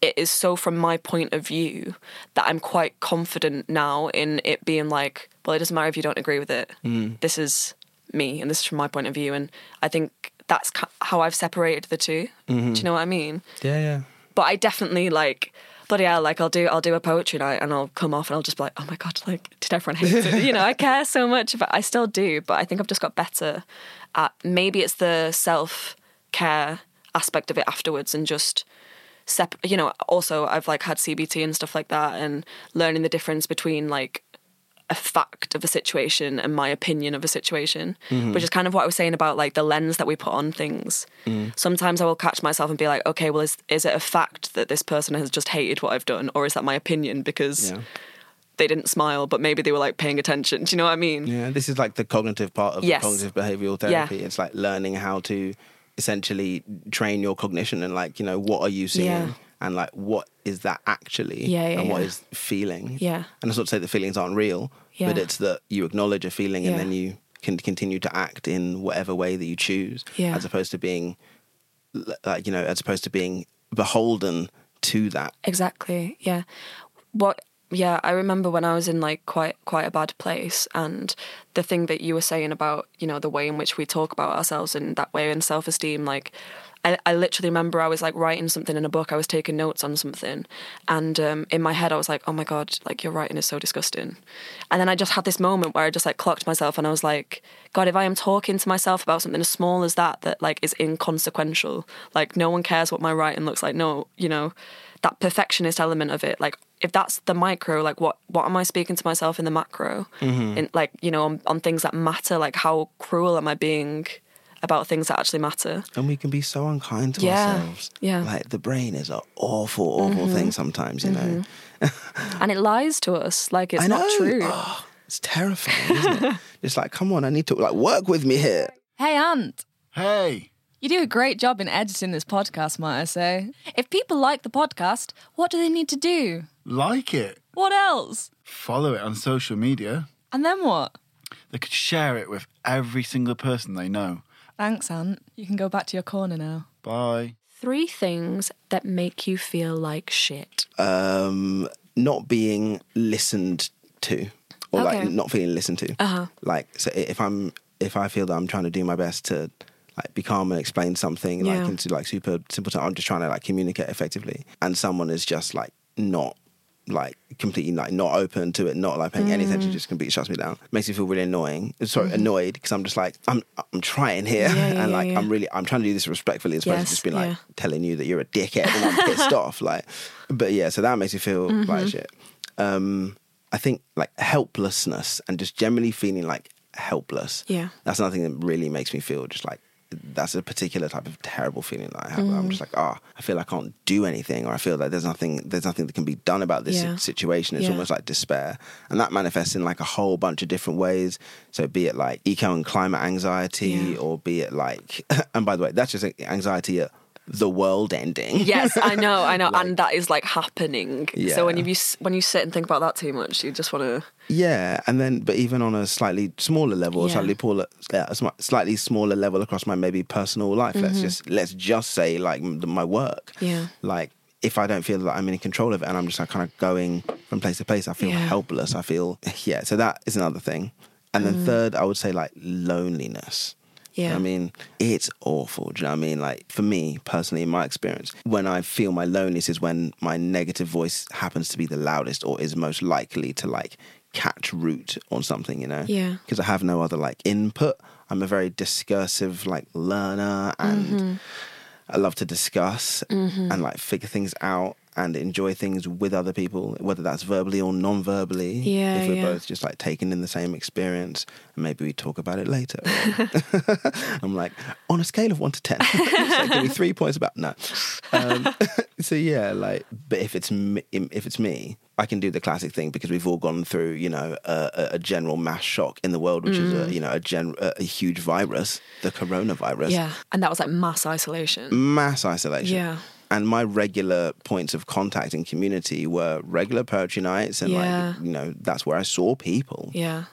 it is so from my point of view that I'm quite confident now in it being like, well, it doesn't matter if you don't agree with it. Mm. This is me and this is from my point of view. And I think that's how I've separated the 2 mm-hmm. Do you know what I mean? yeah, yeah. but I definitely like bloody hell, like I'll do I'll do a poetry night and I'll come off and I'll just be like, oh my god, like did everyone hate it? You know, I care so much, but I still do. But I think I've just got better at maybe it's the self care aspect of it afterwards and just sep- you know also I've like had CBT and stuff like that and learning the difference between like a fact of a situation and my opinion of a situation, mm-hmm. which is kind of what I was saying about like the lens that we put on things. Mm. Sometimes I will catch myself and be like, okay, well, is is it a fact that this person has just hated what I've done, or is that my opinion because Yeah. they didn't smile, but maybe they were like paying attention? Do you know what I mean? Yeah, this is like the cognitive part of Yes. the cognitive behavioral Yeah. therapy. It's like learning how to essentially train your cognition and like, you know, what are you seeing Yeah. and like what is that actually Yeah, yeah, and what yeah. is feeling. Yeah. And it's not to say that feelings aren't real, but it's that you acknowledge a feeling and Yeah. then you can continue to act in whatever way that you choose Yeah. as opposed to being like, you know, as opposed to being beholden to that. Exactly. Yeah. What yeah, I remember when I was in like quite quite a bad place and the thing that you were saying about, you know, the way in which we talk about ourselves and that way in self esteem, like I, I literally remember I was like writing something in a book, I was taking notes on something, and um, in my head I was like, Oh my god, like your writing is so disgusting. And then I just had this moment where I just like clocked myself and I was like, God, if I am talking to myself about something as small as that that like is inconsequential, like no one cares what my writing looks like, no, you know, that perfectionist element of it like if that's the micro like what what am i speaking to myself in the macro? In like you know on, on things that matter like how cruel am i being about things that actually matter And we can be so unkind to Yeah, ourselves. yeah. Mm-hmm. Like the brain is an awful, awful thing sometimes, you know. and it lies to us like it's I know. not true Oh, it's terrifying, isn't it? It's like, come on, I need to like work with me here. Hey, Ant. Hey, You do a great job in editing this podcast, might I say. If people like the podcast, what do they need to do? like it. What else? Follow it on social media. And then what? They could share it with every single person they know. Thanks, Ant. You can go back to your corner now. Bye. three things that make you feel like shit Um, not being listened to, or like not feeling listened to. Uh-huh. Like, so if I'm, if I feel that I'm trying to do my best to like be calm and explain something Yeah. like into like super simple time, I'm just trying to like communicate effectively, and someone is just like not like completely like not open to it, not like paying any Mm. attention, just completely shuts me down. Makes me feel really annoying. Sorry, annoyed because I'm just like I'm I'm trying here. Yeah, and yeah, like yeah. I'm really I'm trying to do this respectfully as opposed Yes, to just being like telling you that you're a dickhead and I'm pissed off. Like, but yeah, so that makes me feel Mm-hmm. like shit. Um, I think like helplessness and just generally feeling like helpless. Yeah. that's nothing that really makes me feel just like that's a particular type of terrible feeling that I have. where I'm Mm. just like, ah, I feel I can't do anything, or I feel like there's nothing, there's nothing that can be done about this Yeah. situation. It's Yeah. almost like despair, and that manifests in like a whole bunch of different ways. So, be it like eco and climate anxiety, Yeah. or be it like, and by the way, that's just anxiety at the world ending. Yes, I know, I know, Like- and that is like happening. Yeah. So when you when you sit and think about that too much, you just want to. Yeah, and then but even on a slightly smaller level, Yeah. slightly slightly smaller level across my maybe personal life. Let's just let's just say like my work. Mm-hmm. Yeah. Like if I don't feel that I'm in control of it and I'm just like kind of going from place to place, I feel Yeah. helpless. I feel yeah. So that is another thing. And then third, I would say like loneliness. Yeah. I mean, it's awful. Do you know what I mean? Like for me personally, in my experience, when I feel my loneliness is when my negative voice happens to be the loudest or is most likely to like catch root on something, you know? Yeah. Because I have no other like input. I'm a very discursive like learner and Mm-hmm. I love to discuss and like figure things out and enjoy things with other people, whether that's verbally or non-verbally. Yeah, if we're yeah. both just like taking in the same experience, and maybe we talk about it later. I'm like, on a scale of one to ten, it's like, give me three points about no. Um, so yeah, like, but if it's me, if it's me, I can do the classic thing because we've all gone through, you know, a, a- general mass shock in the world, which is a you know a gen a, a huge virus, the coronavirus, Yeah, and that was like mass isolation. mass isolation. Yeah. And my regular points of contact in community were regular poetry nights, and Yeah. like you know that's where I saw people. Yeah,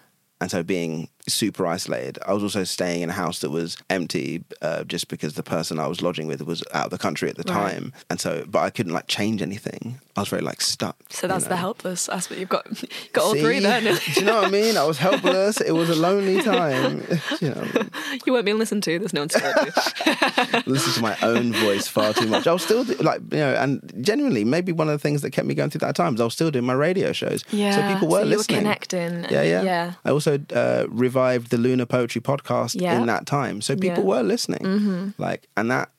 And so being super isolated, I was also staying in a house that was empty, uh, just because the person I was lodging with was out of the country at the Right. time, and so but I couldn't like change anything. I was very like stuck. so you that's the know? helpless aspect. You've got you've got all See? three then. Do you know what I mean? I was helpless. It was a lonely time. you know, you weren't being listened to. There's no one to you. listen to my own voice far too much. I was still do, like, you know, and genuinely, maybe one of the things that kept me going through that time is I was still doing my radio shows. Yeah, so people were so you were listening. connecting. Yeah, yeah, Yeah. I also uh, revived the Lunar Poetry podcast Yeah. in that time, so people Yeah. Mm-hmm. were listening. Like, and that.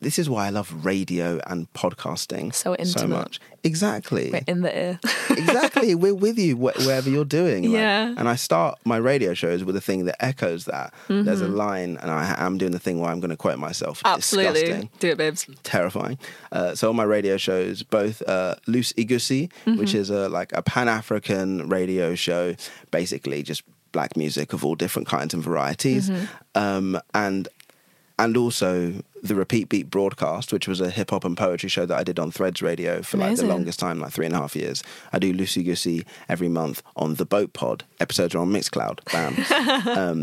This is why I love radio and podcasting So intimate. much. Exactly. We're in the ear. exactly. We're with you wh- wherever you're doing. like- Yeah. and I start my radio shows with a thing that echoes that. There's Mm-hmm. a line, and I am doing the thing where I'm going to quote myself. Absolutely. Disgusting Do it, babes. terrifying. Uh, so on my radio shows, both uh, Loose Igusi, which Mm-hmm. is a like a Pan African radio show, basically just black music of all different kinds and varieties, Mm-hmm. um, and and also the Repeat Beat broadcast, which was a hip hop and poetry show that I did on Threads Radio for like the longest time, like three and a half years. I do Lucy Goosey every month on the Boat Pod. Episodes are on Mixcloud. Bam. um,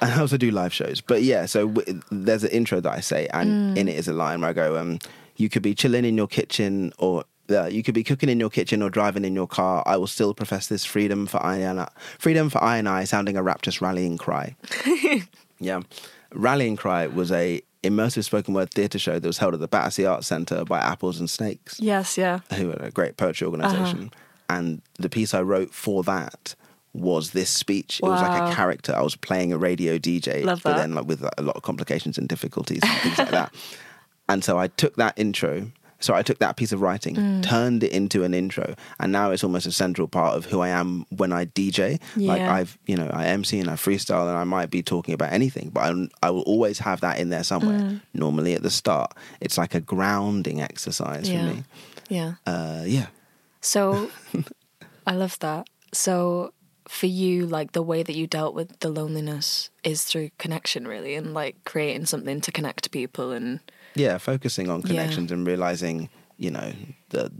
and I also do live shows. But yeah, so w- there's an intro that I say, and in it is a line where I go, um, "You could be chilling in your kitchen, or uh, you could be cooking in your kitchen or driving in your car. I will still profess this freedom for I and I, freedom for I and I, sounding a rapturous rallying cry." yeah, rallying cry was a immersive spoken word theatre show that was held at the Battersea Arts Centre by Apples and Snakes Yes, yeah. who are a great poetry organization. Uh-huh. And the piece I wrote for that was this speech. It was like a character. I was playing a radio DJ, Love but that. then like with a lot of complications and difficulties and things like that. And so I took that intro. So I took that piece of writing, Mm. turned it into an intro, and now it's almost a central part of who I am when I DJ. Like I've, you know, I MC and I freestyle, and I might be talking about anything, but I, I will always have that in there somewhere. Mm. Normally at the start, it's like a grounding exercise Yeah. for me. Yeah. Uh, yeah. So I love that. So for you, like the way that you dealt with the loneliness is through connection, really, and like creating something to connect people and yeah focusing on Yeah. connections and realizing you know the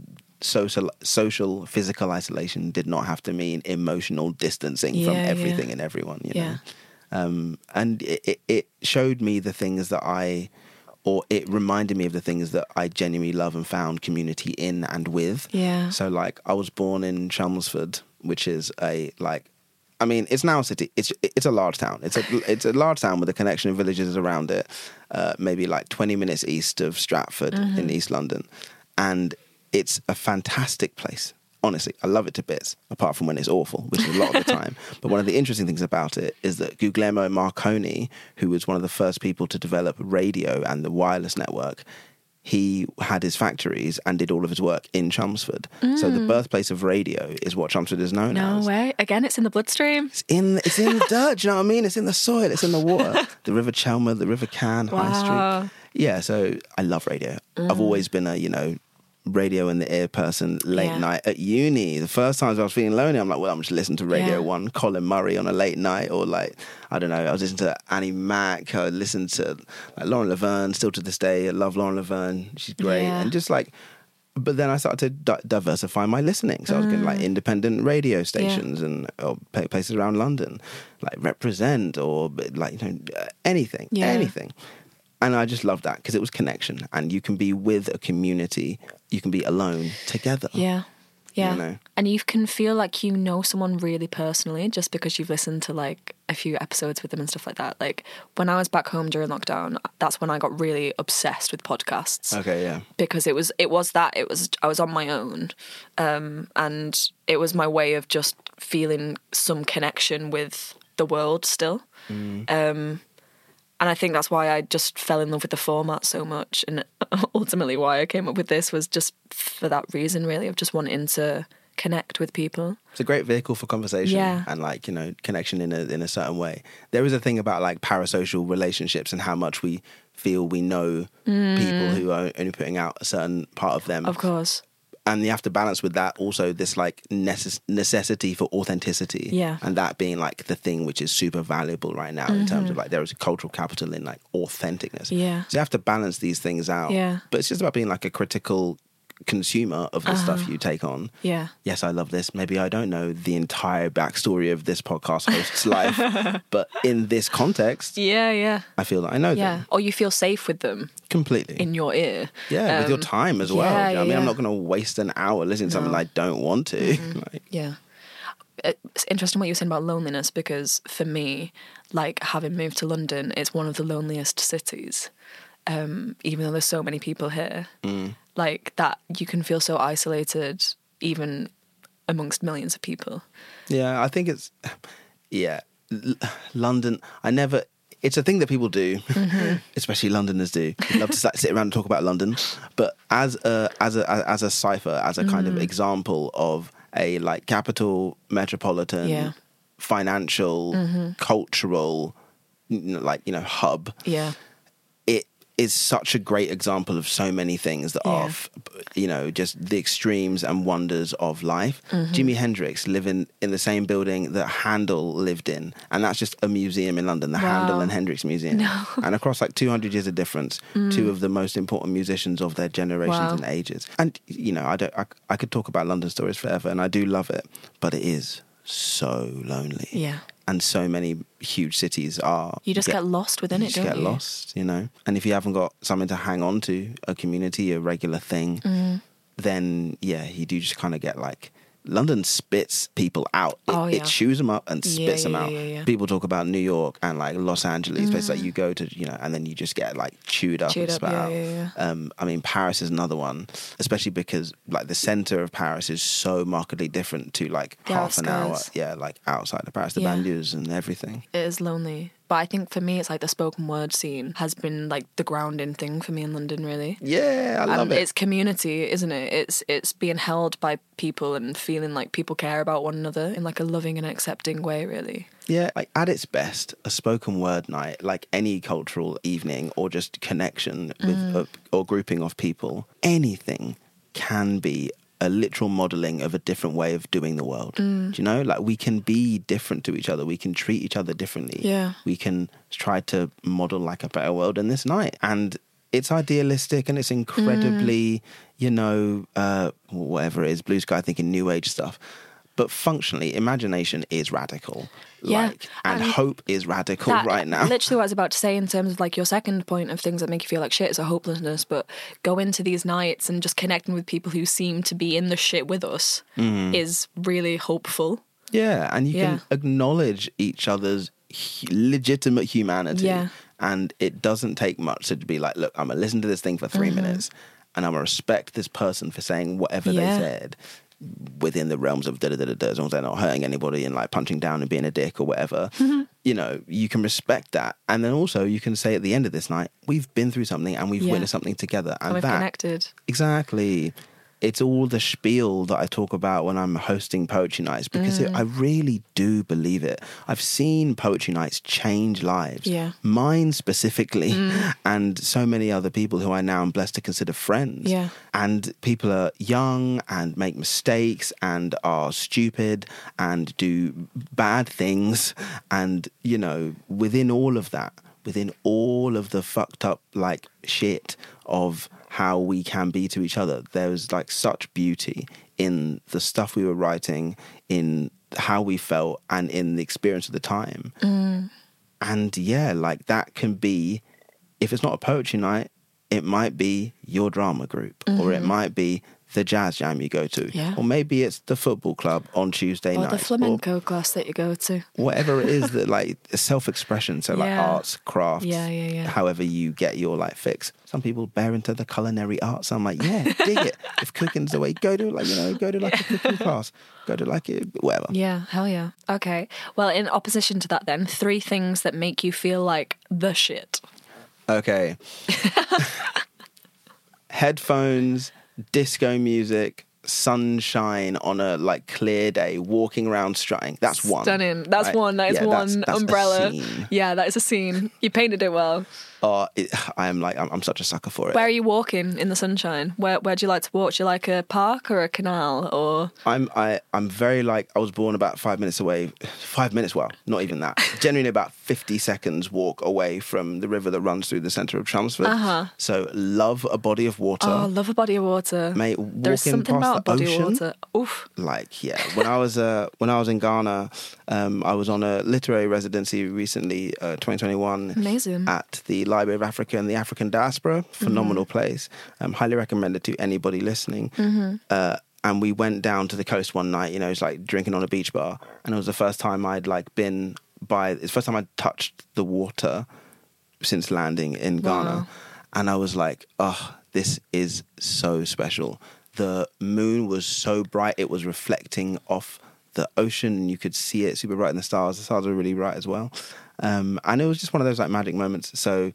social social physical isolation did not have to mean emotional distancing from Yeah, yeah. everything and everyone you know Yeah. um and it, it showed me the things that i or it reminded me of the things that I genuinely love and found community in and with. Yeah. So like I was born in Chelmsford, which is a like I mean, it's now a city. It's it's a large town. It's a it's a large town with a connection of villages around it. Uh, maybe like twenty minutes east of Stratford in East London, and it's a fantastic place. Honestly, I love it to bits. Apart from when it's awful, which is a lot of the time. But one of the interesting things about it is that Guglielmo Marconi, who was one of the first people to develop radio and the wireless network, he had his factories and did all of his work in Chelmsford. So the mm. birthplace of radio is what Chelmsford is known no as. No way. Again, it's in the bloodstream. It's in it's in the dirt. Do you know what I mean? It's in the soil. It's in the water. The River Chelmer, the River Can, High Street. Yeah. So I love radio. I've mm. always been a you know radio in the ear person late Yeah. night at uni. The first times I was feeling lonely, I'm like, well, I'm just listening to Radio Yeah. One, Colin Murray on a late night, or like, I don't know, I was listening to Annie Mac, I listened to like, Lauren Laverne, still to this day, I love Lauren Laverne, she's great. Yeah. And just like, but then I started to di- diversify my listening. So I was getting Mm. like independent radio stations and or places around London, like Represent or like you know anything, Yeah. anything. And I just love that because it was connection, and you can be with a community, you can be alone together. Yeah. Yeah. know? And you can feel like you know someone really personally just because you've listened to like a few episodes with them and stuff like that. Like when I was back home during lockdown, that's when I got really obsessed with podcasts. Okay, yeah. because it was it was that it was I was on my own, um, and it was my way of just feeling some connection with the world still, um, and I think that's why I just fell in love with the format so much, and ultimately why I came up with this was just for that reason, really, of just wanting to connect with people. It's a great vehicle for conversation Yeah. and like you know connection in a in a certain way. There is a thing about like parasocial relationships and how much we feel we know people who are only putting out a certain part of them. Mm. Of course, and you have to balance with that also this like necess- necessity for authenticity Yeah. and that being like the thing which is super valuable right now in terms of like there is cultural capital in like authenticness Mm-hmm. Yeah. so you have to balance these things out Yeah. but it's just about being like a critical consumer of the Uh-huh. stuff you take on. Yeah, yes i love this. Maybe i don't know the entire backstory of this podcast host's life but in this context yeah, yeah, i feel that i know yeah. them. Or you feel safe with them. Completely. In your ear. yeah with your Um, time as well. yeah, you know i mean? Yeah. i'm not going to waste an hour listening to something i don't want to. Like, Yeah. It's interesting what you were saying about loneliness because for me, like having moved to London, it's one of the loneliest cities. Um, even though there's so many people here, like that, you can feel so isolated, even amongst millions of people. Yeah, I think it's yeah, L- London. I never. It's a thing that people do, mm-hmm. especially Londoners do. They love to sit sit around and talk about London. But as a as a as a cipher, as a kind of mm. example of a like capital metropolitan, Yeah. financial, mm-hmm. cultural, you know, like you know hub Yeah, is such a great example of so many things that are, Yeah. f- you know, just the extremes and wonders of life. Mm-hmm. Jimi Hendrix living in the same building that Handel lived in, and that's just a museum in London, the Wow. Handel and Hendrix Museum. And across like 200 years of difference, two of the most important musicians of their generations Mm. Wow. and ages. And you know, I don't, I, I could talk about London stories forever, and I do love it, but it is so lonely. yeah. And so many huge cities are. You just get, lost within you it, don't you? Just get lost, you know. And if you haven't got something to hang on to, a community, a regular thing, Mm. then yeah, you do just kind of get like London spits people out. It, Oh, yeah. it chews them up and Yeah, spits them yeah, out. yeah. People talk about New York and like Los Angeles, places Mm. that you go to, you know, and then you just get like chewed up Chewed and up, spat yeah, out. yeah, Um, I mean, Paris is another one, especially because like the center of Paris is so markedly different to like The half an hour, yeah, like outside of Paris, the banlieues and everything. It is lonely. But I think for me, it's like the spoken word scene has been like the grounding thing for me in London, really. Yeah, I love and it. it's community, isn't it? It's it's being held by people and feeling like people care about one another in like a loving and accepting way, really. Yeah, like at its best, a spoken word night, like any cultural evening or just connection with Mm. a, or grouping of people, anything can be a literal modeling of a different way of doing the world. Mm. Do you know? Like we can be different to each other. We can treat each other differently. Yeah. We can try to model like a better world in this night. And it's idealistic and it's incredibly, you know, uh, whatever it is, blue sky thinking new age stuff. But functionally, imagination is radical. Yeah, Like, and, and hope is radical right now. Literally, what I was about to say in terms of like your second point of things that make you feel like shit is a hopelessness, but go into these nights and just connecting with people who seem to be in the shit with us Mm. is really hopeful. Yeah, and you Yeah. can acknowledge each other's legitimate humanity. Yeah. And it doesn't take much to be like, look, I'm going to listen to this thing for 3 minutes and I'm going to respect this person for saying whatever Mm-hmm. Yeah. they said within the realms of da da da da da, as long as they're not hurting anybody and like punching down and being a dick or whatever. Mm-hmm. you know, you can respect that. And then also you can say at the end of this night, we've been through something and we've Yeah. witnessed something together. And, And we've that, connected. Exactly. It's all the spiel that I talk about when I'm hosting poetry nights because it, mm. I really do believe it. I've seen poetry nights change lives, Yeah. mine specifically, mm. and so many other people who I now am blessed to consider friends. Yeah. And people are young and make mistakes and are stupid and do bad things. And, you know, within all of that, within all of the fucked up like shit of how we can be to each other, there was like such beauty in the stuff we were writing, in how we felt, and in the experience of the time. Mm. And yeah, like that can be, if it's not a poetry night, it might be your drama group, or it mm-hmm. might be the jazz jam you go to. Yeah. or maybe it's the football club on Tuesday Or night, the flamenco class that you go to. whatever it is that like self expression. So like Yeah. arts, crafts, Yeah, yeah, yeah. however you get your like fix. Some people bear into the culinary arts. I'm like, yeah, dig it. If cooking's the way, go to like you know, go to like a cooking class, go to like a, whatever. Yeah, hell yeah. Okay. Well, in opposition to that, then, three things that make you feel like the shit. Okay. Headphones, disco music, sunshine on a like clear day, walking around strutting. That's one. Stunning. That's right? one. That is Yeah, one that's- that's umbrella. Yeah, that is a scene. You painted it well. Oh, it, I am like I'm, I'm such a sucker for it. Where are you walking in the sunshine? Where Where do you like to walk? Do you like a park or a canal or? I'm I I'm very like I was born about five minutes away. Five minutes, well, not even that. Generally about fifty seconds walk away from the river that runs through the centre of Chelmsford. Uh-huh. So love a body of water. Oh, love a body of water. Mate, There's something past about the body ocean, of water. Oof. like yeah when i was uh when i was in ghana um i was on a literary residency recently uh 2021 Amazing. at the library of africa and the african diaspora phenomenal place um highly recommended to anybody listening uh and we went down to the coast one night you know it's like drinking on a beach bar and it was the first time i'd like been by it's the first time i'd touched the water since landing in Ghana. Wow. And I was like, oh, this is so special. The moon was so bright, it was reflecting off the ocean, and you could see it super bright in the stars. The stars were really bright as well. Um, and it was just one of those like magic moments. So,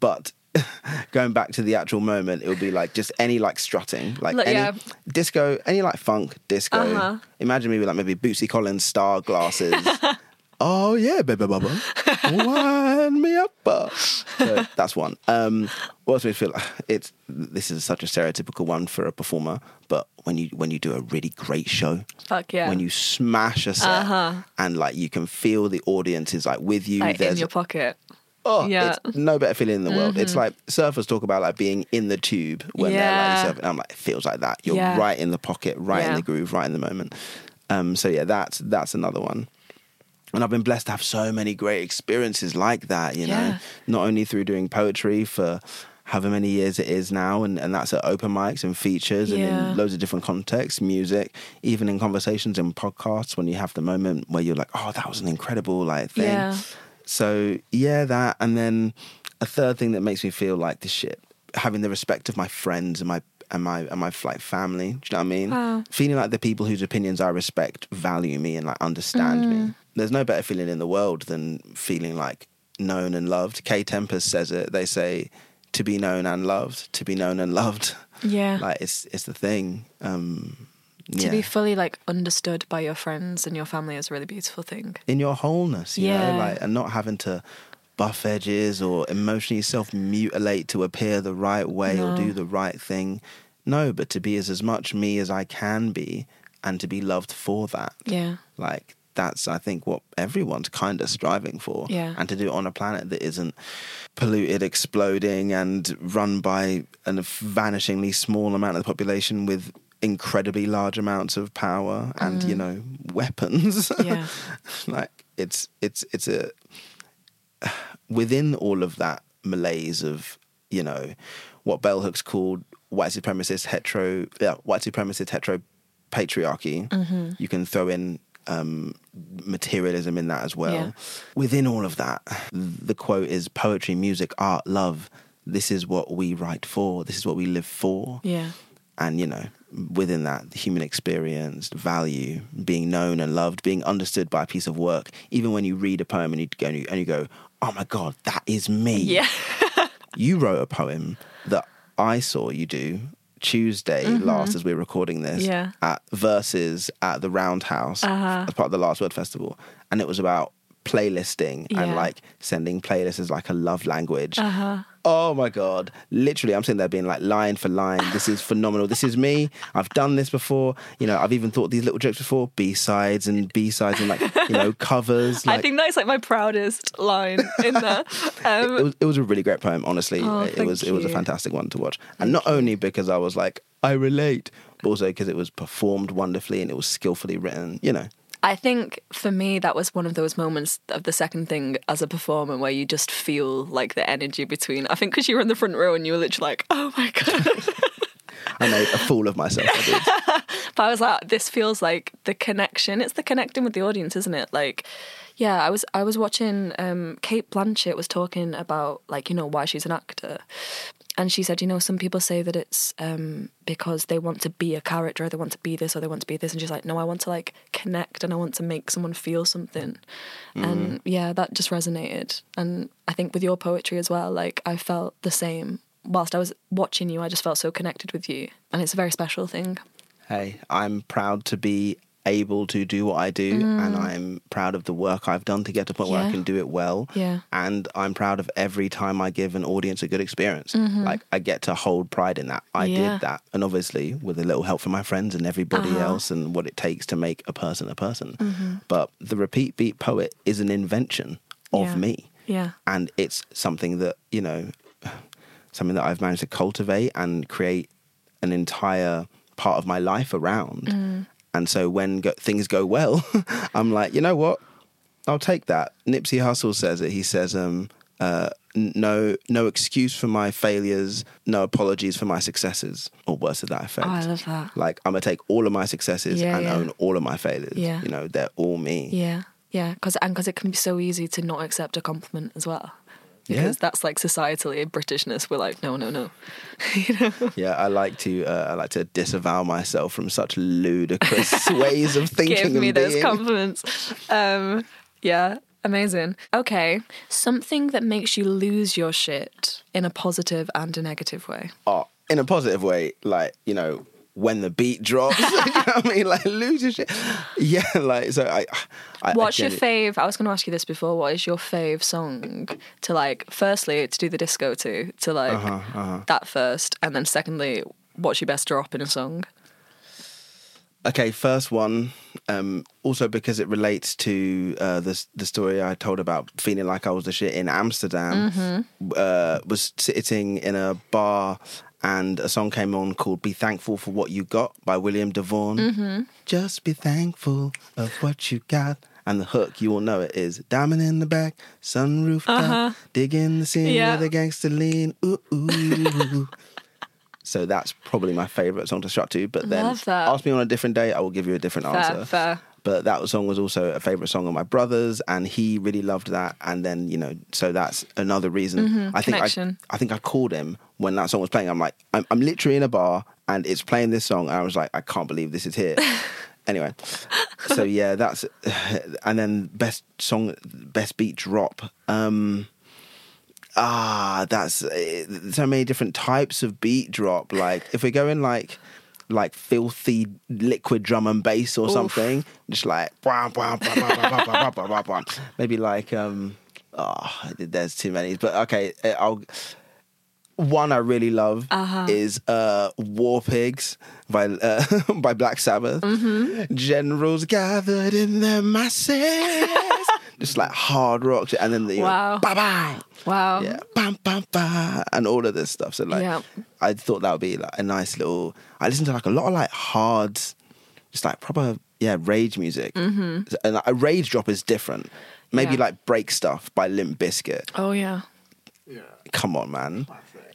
but going back to the actual moment, it would be like just any like strutting, like Look, any yeah. disco, any like funk disco. Uh-huh. Imagine me with like maybe Bootsy Collins star glasses. oh yeah, baby bubba, wind me up. uh. So that's one. Um, what else do we feel? It's this is such a stereotypical one for a performer, but when you when you do a really great show, Fuck yeah. when you smash a set Uh-huh. and like you can feel the audience is like with you. like in your pocket. Oh, Yeah. Mm-hmm. it's no better feeling in the world. It's like surfers talk about like being in the tube when Yeah. they're like surfing. I'm like, it feels like that. You're Yeah. right in the pocket, right in the groove, right in the moment. Um, so yeah, that's that's another one. And I've been blessed to have so many great experiences like that. You know, Yeah. not only through doing poetry for however many years it is now, and, and that's at open mics and features and in loads of different contexts, music, even in conversations and podcasts when you have the moment where you're like, oh, that was an incredible like thing. Yeah. So yeah, that, and then a third thing that makes me feel like this shit, having the respect of my friends and my and my and my like family. Do you know what I mean? Wow. Feeling like the people whose opinions I respect value me and like understand Mm. me. There's no better feeling in the world than feeling like known and loved. Kae Tempest says it. They say to be known and loved, to be known and loved. Yeah. Like it's it's the thing. Um, to be fully like understood by your friends and your family is a really beautiful thing. in your wholeness, you Yeah. know, like and not having to buff edges or emotionally self mutilate to appear the right way or do the right thing. No, but to be as, as much me as I can be and to be loved for that. Yeah. Like that's I think what everyone's kind of striving for. Yeah. And to do it on a planet that isn't polluted, exploding and run by a vanishingly small amount of the population with incredibly large amounts of power and you know weapons Mm. Yeah. like it's it's it's a within all of that malaise of you know what bell hooks called white supremacist hetero yeah, white supremacist hetero patriarchy Mm-hmm. you can throw in um, materialism in that as well Yeah. within all of that the quote is poetry music art love this is what we write for this is what we live for Yeah. and you know within that the human experience value being known and loved being understood by a piece of work even when you read a poem and you go and you, and you go oh my god that is me Yeah. you wrote a poem that i saw you do Tuesday last as we're recording this. Mm-hmm. Yeah. At versus at the Roundhouse Uh-huh. as part of the Last Word Festival, and it was about playlisting and like sending playlists as like a love language. Uh-huh. Oh my god! Literally, I'm sitting there being like line for line. This is phenomenal. This is me. I've done this before. You know, I've even thought these little jokes before. B sides and B sides and like you know covers. Like, I think that's like my proudest line in there. Um, it was it was a really great poem. Honestly, Oh, it was it was a fantastic one to watch, and not only because I was like I relate, but also because it was performed wonderfully and it was skillfully written. You know, I think for me that was one of those moments of the second thing as a performer where you just feel like the energy between. I think because you were in the front row and you were literally like, "Oh my god." I made a fool of myself. I. But I was like, this feels like the connection. It's the connecting with the audience, isn't it? Like, yeah, I was I was watching. Um, Cate Blanchett was talking about like you know why she's an actor, and she said you know some people say that it's um, because they want to be a character, or they want to be this, or they want to be this, and she's like, no, I want to like connect, and I want to make someone feel something, and yeah, that just resonated. And I think with your poetry as well, like I felt the same. Whilst I was watching you, I just felt so connected with you, and it's a very special thing. hey, I'm proud to be able to do what I do, and I'm proud of the work I've done to get to a point where I Mm. Can do it well. Yeah. And I'm proud of every time I give an audience a good experience. Like I get to hold pride in that. I Mm-hmm. Yeah. did that, and obviously with a little help from my friends and everybody Uh-huh. else, and what it takes to make a person a person. Mm-hmm. But the repeat beat poet is an invention of Yeah. me Yeah. and it's something that you know something that i've managed to cultivate and create an entire part of my life around Mm. And so when go- things go well i'm like you know what i'll take that nipsey hussle says it he says um uh, no no excuse for my failures no apologies for my successes or worse to that effect Oh, I love that. like i'm gonna take all of my successes Yeah, and yeah. own all of my failures Yeah. you know they're all me Yeah, yeah, because and because it can be so easy to not accept a compliment as well. Yeah. Because that's like societally Britishness. We're like, no, no, no. Yeah, I like to uh, I like to disavow myself from such ludicrous ways of thinking. Give me those being. compliments. Um, yeah, amazing. Okay, something that makes you lose your shit in a positive and a negative way. Oh, in a positive way, like you know when the beat drops. you know what I mean, like lose your shit. Yeah, like so. I. I What's I your fave? I was going to ask you this before. What is your fave song to like? Firstly, to do the disco to, to like Uh-huh, that first, and then secondly, what's your best drop in a song? Okay, first one. Um, also because it relates to uh, the the story I told about feeling like I was the shit in Amsterdam. Mm-hmm. Uh, was sitting in a bar and a song came on called "Be Thankful for What You Got" by William DeVaughn. Mm-hmm. Just be thankful of what you got. And the hook, you all know it, is diamond in the back, sunroof down, digging the scene Uh-huh. Yeah. with a gangster lean. Ooh, ooh. so that's probably my favorite song to shut to. But then ask me on a different day, I will give you a different Fair, answer. fair. But that song was also a favorite song of my brother's, and he really loved that. And then you know, so that's another reason. I think I, Mm-hmm. Connection. I think I called him when that song was playing. I'm like, I'm, I'm literally in a bar and it's playing this song, and I was like, I can't believe this is here. anyway, so yeah, that's and then best song, best beat drop. Um, ah, that's eh, so many different types of beat drop. Like if we're going like like filthy liquid drum and bass or Oof. something. Just like maybe like um oh there's too many. But okay, eh, I'll one I really love uh-huh. is uh, War Pigs by uh, by Black Sabbath. Mm-hmm. Generals gathered in their masses just like hard rock, shit. and then the Wow. bye bye, Wow. yeah, bam bam bam, and all of this stuff. So like, Yeah. I thought that would be like a nice little. I listened to like a lot of like hard, just like proper yeah rage music, mm-hmm. and like, a rage drop is different. Maybe Yeah. like break stuff by Limp Bizkit. Oh yeah, yeah. Come on, man.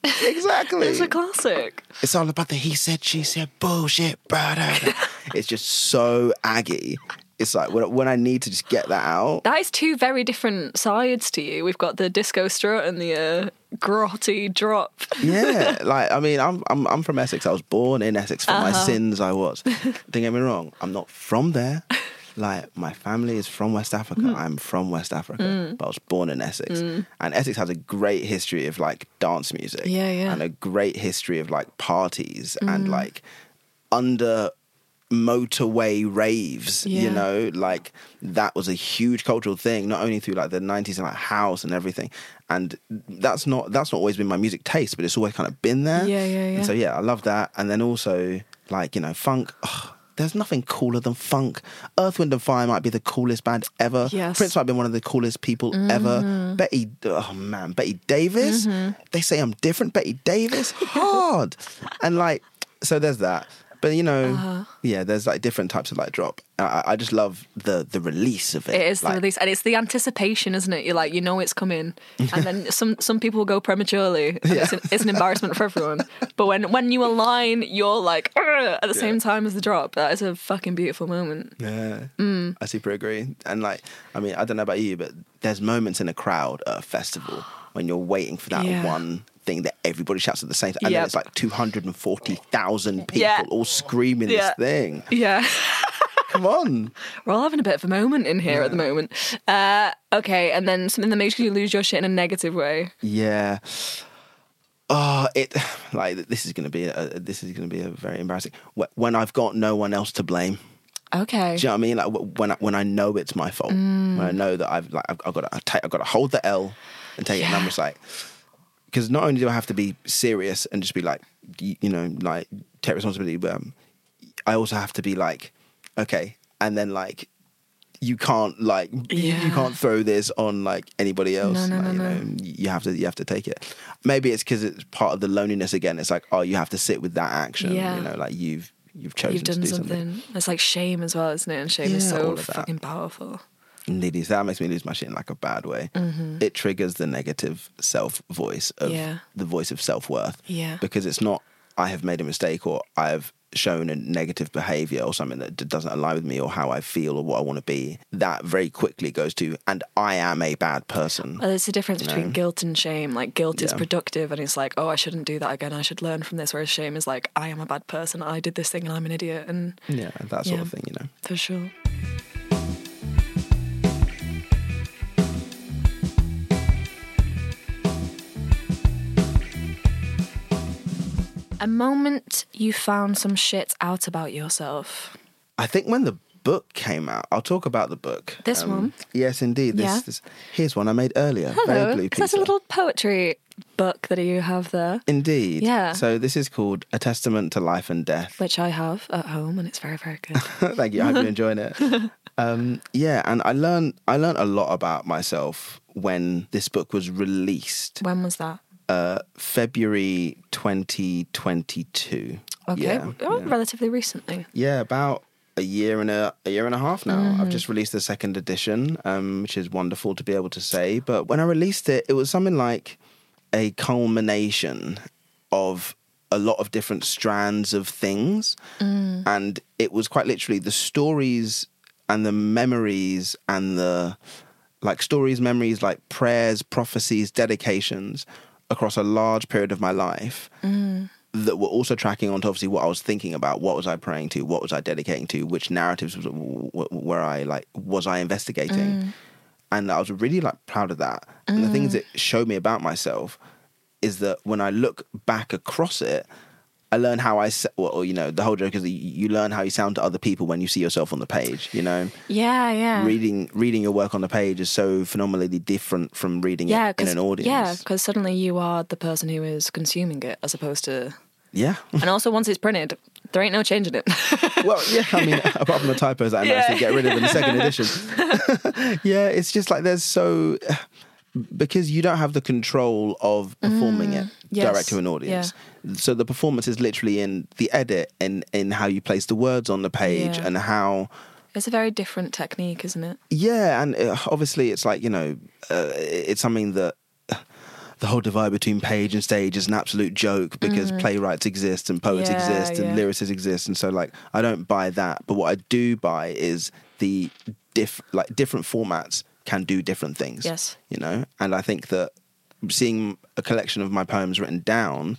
exactly. It's a classic. It's all about the he said, she said bullshit, brother. it's just so aggy. It's like when, when I need to just get that out. That is two very different sides to you. We've got the disco strut and the uh, grotty drop. Yeah, like I mean, I'm I'm I'm from Essex. I was born in Essex for my Uh-huh. sins. I was. Don't get me wrong. I'm not from there, like my family is from West Africa. Mm-hmm. I'm from West Africa, Mm. but I was born in Essex, and Essex has a great history of like dance music, Yeah, yeah. and a great history of like parties Mm. and like under motorway raves Yeah. you know like that was a huge cultural thing not only through like the 90s and like house and everything and that's not that's not always been my music taste but it's always kind of been there Yeah, yeah, yeah. and so yeah i love that and then also like you know funk ugh, there's nothing cooler than funk. Earth, Wind and Fire might be the coolest band ever. Yes. Prince might be one of the coolest people ever. Mm-hmm. Betty, oh man, Betty Davis. Mm-hmm. They say I'm different. Betty Davis, hard. and like, so there's that. But you know, yeah, there's like different types of like drop. I- I, just love the the release of it. It is the release, and it's the anticipation, isn't it? You're like, you know, it's coming, and then some some people go prematurely. And it's, an, it's an embarrassment for everyone. But when when you align, you're like at the same time as the drop. That is a fucking beautiful moment. Yeah, Mm. I super agree. And like, I mean, I don't know about you, but there's moments in a crowd at a festival when you're waiting for that Yeah. one thing that everybody shouts at the same time, and Yep. then it's like 240,000 people Yeah. all screaming Yeah. this thing. Yeah, Come on. we're all having a bit of a moment in here at the moment. Uh, okay, and then something that makes you lose your shit in a negative way. Yeah. Oh, it like this is gonna be a, this is gonna be a very embarrassing when I've got no one else to blame. Okay. Do you know what I mean? Like when I, when I know it's my fault, when I know that I've like I've, I've got to take, I've got to hold the L and take it. And I'm just like, because not only do I have to be serious and just be like, you, know, like take responsibility, but um, I also have to be like, okay, and then like. You can't like you- you can't throw this on like anybody else. No, no, like, no, you no. know, you have to you have to take it. Maybe it's because it's part of the loneliness again. It's like oh, you have to sit with that action. Yeah. You know, like you've you've chosen You've to done do something. It's like shame as well, isn't it? And shame is so all of that. fucking powerful. Indeed, that makes me lose my shit in like a bad way. It triggers the negative self voice of Mm-hmm. Yeah. the voice of self worth. Yeah. Because it's not I have made a mistake or I've shown a negative behavior or something that d- doesn't align with me or how I feel or what I want to be. That very quickly goes to and I am a bad person. Well, there's a difference between guilt and shame. Like guilt is productive, and it's like, oh, I shouldn't do that again. I should learn from this. Whereas shame is like, I am a bad person. I did this thing, and I'm an idiot. And yeah, that sort Yeah. of thing, you know. for sure. A moment you found some shit out about yourself. I think when the book came out, I'll talk about the book. This one? Yes, indeed. This, Yeah. this here's one I made earlier. Very Hello, there's a little poetry book that you have there, Indeed. Yeah. So this is called A Testament to Life and Death. which I have at home, and it's very, very good. Thank you. I hope you're enjoying it. Um, yeah, and I learned I learned a lot about myself when this book was released. when was that? Uh, February 2022. Okay, Yeah, oh, yeah. relatively recently. Yeah, about a year and a, a year and a half now. Mm-hmm. I've just released the second edition, um, which is wonderful to be able to say. But when I released it, it was something like a culmination of a lot of different strands of things, Mm. and it was quite literally the stories and the memories and the like stories, memories, like prayers, prophecies, dedications across a large period of my life mm. that were also tracking onto obviously what I was thinking about. What was I praying to? What was I dedicating to? Which narratives was, were I like was I investigating? Mm. And I was really like proud of that. And the things mm. it showed me about myself is that when I look back across it, I learn how I, well, you know, the whole joke is that you learn how you sound to other people when you see yourself on the page. You know, Yeah, yeah. reading reading your work on the page is so phenomenally different from reading yeah, it in an audience. Yeah, because suddenly you are the person who is consuming it as opposed to. yeah. And also, once it's printed, there ain't no changing it. Well, yeah, I mean, apart from the typos that I managed Yeah. to get rid of in the second edition. yeah, it's just like there's so because you don't have the control of performing it Mm, yes, direct to an audience. So the performance is literally in the edit and in how you place the words on the page Yeah. and how it's a very different technique, isn't it? yeah, and uh, obviously it's like you know, uh, it's something that the whole divide between page and stage is an absolute joke because playwrights exist and poets. Yeah, exist and yeah. lyricists exist, and so like I don't buy that. But what I do buy is the diff like different formats can do different things. Yes. you know, and I think that seeing a collection of my poems written down,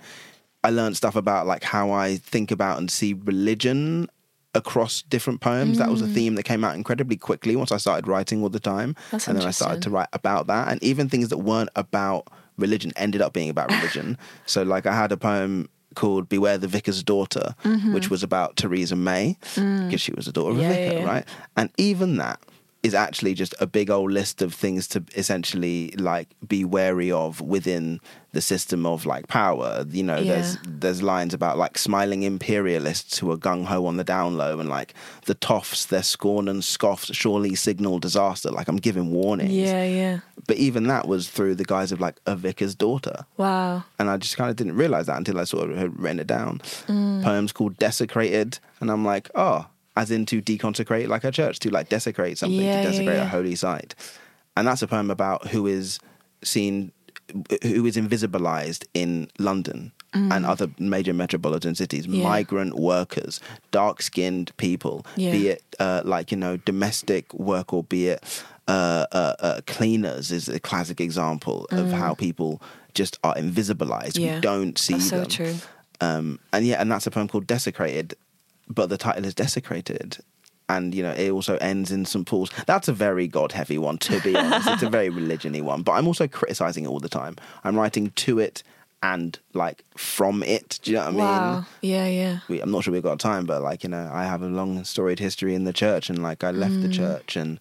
I learned stuff about like how I think about and see religion across different poems. That was a theme that came out incredibly quickly once I started writing all the time. That's and then I started to write about that. And even things that weren't about religion ended up being about religion. so, like, I had a poem called Beware the Vicar's Daughter, which was about Theresa May, because she was the daughter of Mm. Yeah, a vicar, yeah. right? And even that is actually just a big old list of things to essentially like be wary of within the system of like power. You know, there's there's lines about like smiling imperialists who are gung ho on the down low and like the toffs, their scorn and scoffs surely signal disaster. Like I'm giving warnings. Yeah, yeah. But even that was through the guise of like a vicar's daughter. Wow. And I just kind of didn't realize that until I sort of had written it down. Mm. Poems called Desecrated. And I'm like, oh, as in to deconsecrate like a church, to like desecrate something, Yeah, to desecrate yeah. a holy site. And that's a poem about who is seen, who is invisibilized in London and other major metropolitan cities, Mm. Yeah. migrant workers, dark skinned people, Yeah. be it uh, like, you know, domestic work or be it uh, uh, uh, cleaners is a classic example of how people just are invisibilized. Mm. Yeah. We don't see That's so them. true. Um, and yeah, and that's a poem called Desecrated, but the title is Desecrated. And you know, it also ends in St. Paul's. That's a very God heavy one, to be honest. It's a very religiony one. But I'm also criticizing it all the time. I'm writing to it and like from it. Do you know what I mean? Yeah, yeah. we, I'm not sure we've got time, but like you know, I have a long storied history in the church, and like I left Mm. the church, and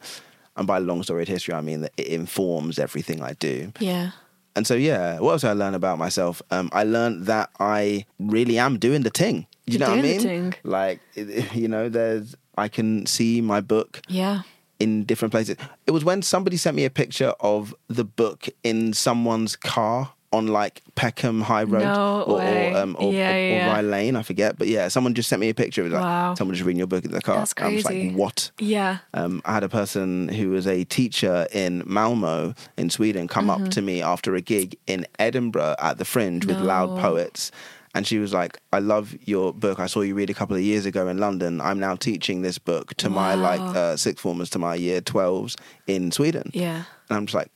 and by long storied history, I mean that it informs everything I do. Yeah. And so yeah, what else did I learn about myself? Um, I learned that I really am doing the thing. You You're know what I mean? Like you know, there's I can see my book Yeah. in different places. It was when somebody sent me a picture of the book in someone's car on like Peckham High Road No or, or, um, or, Yeah, yeah. or Rye Lane, I forget. But yeah, someone just sent me a picture of like Wow. someone just reading your book in the car. That's And I was crazy. like, what? Yeah. Um, I had a person who was a teacher in Malmo in Sweden come Mm-hmm. up to me after a gig in Edinburgh at the Fringe with Loud Poets. And she was like, I love your book. I saw you read a couple of years ago in London. I'm now teaching this book to my like Wow. uh, sixth formers, to my year 12s in Sweden. Yeah. And I'm just like,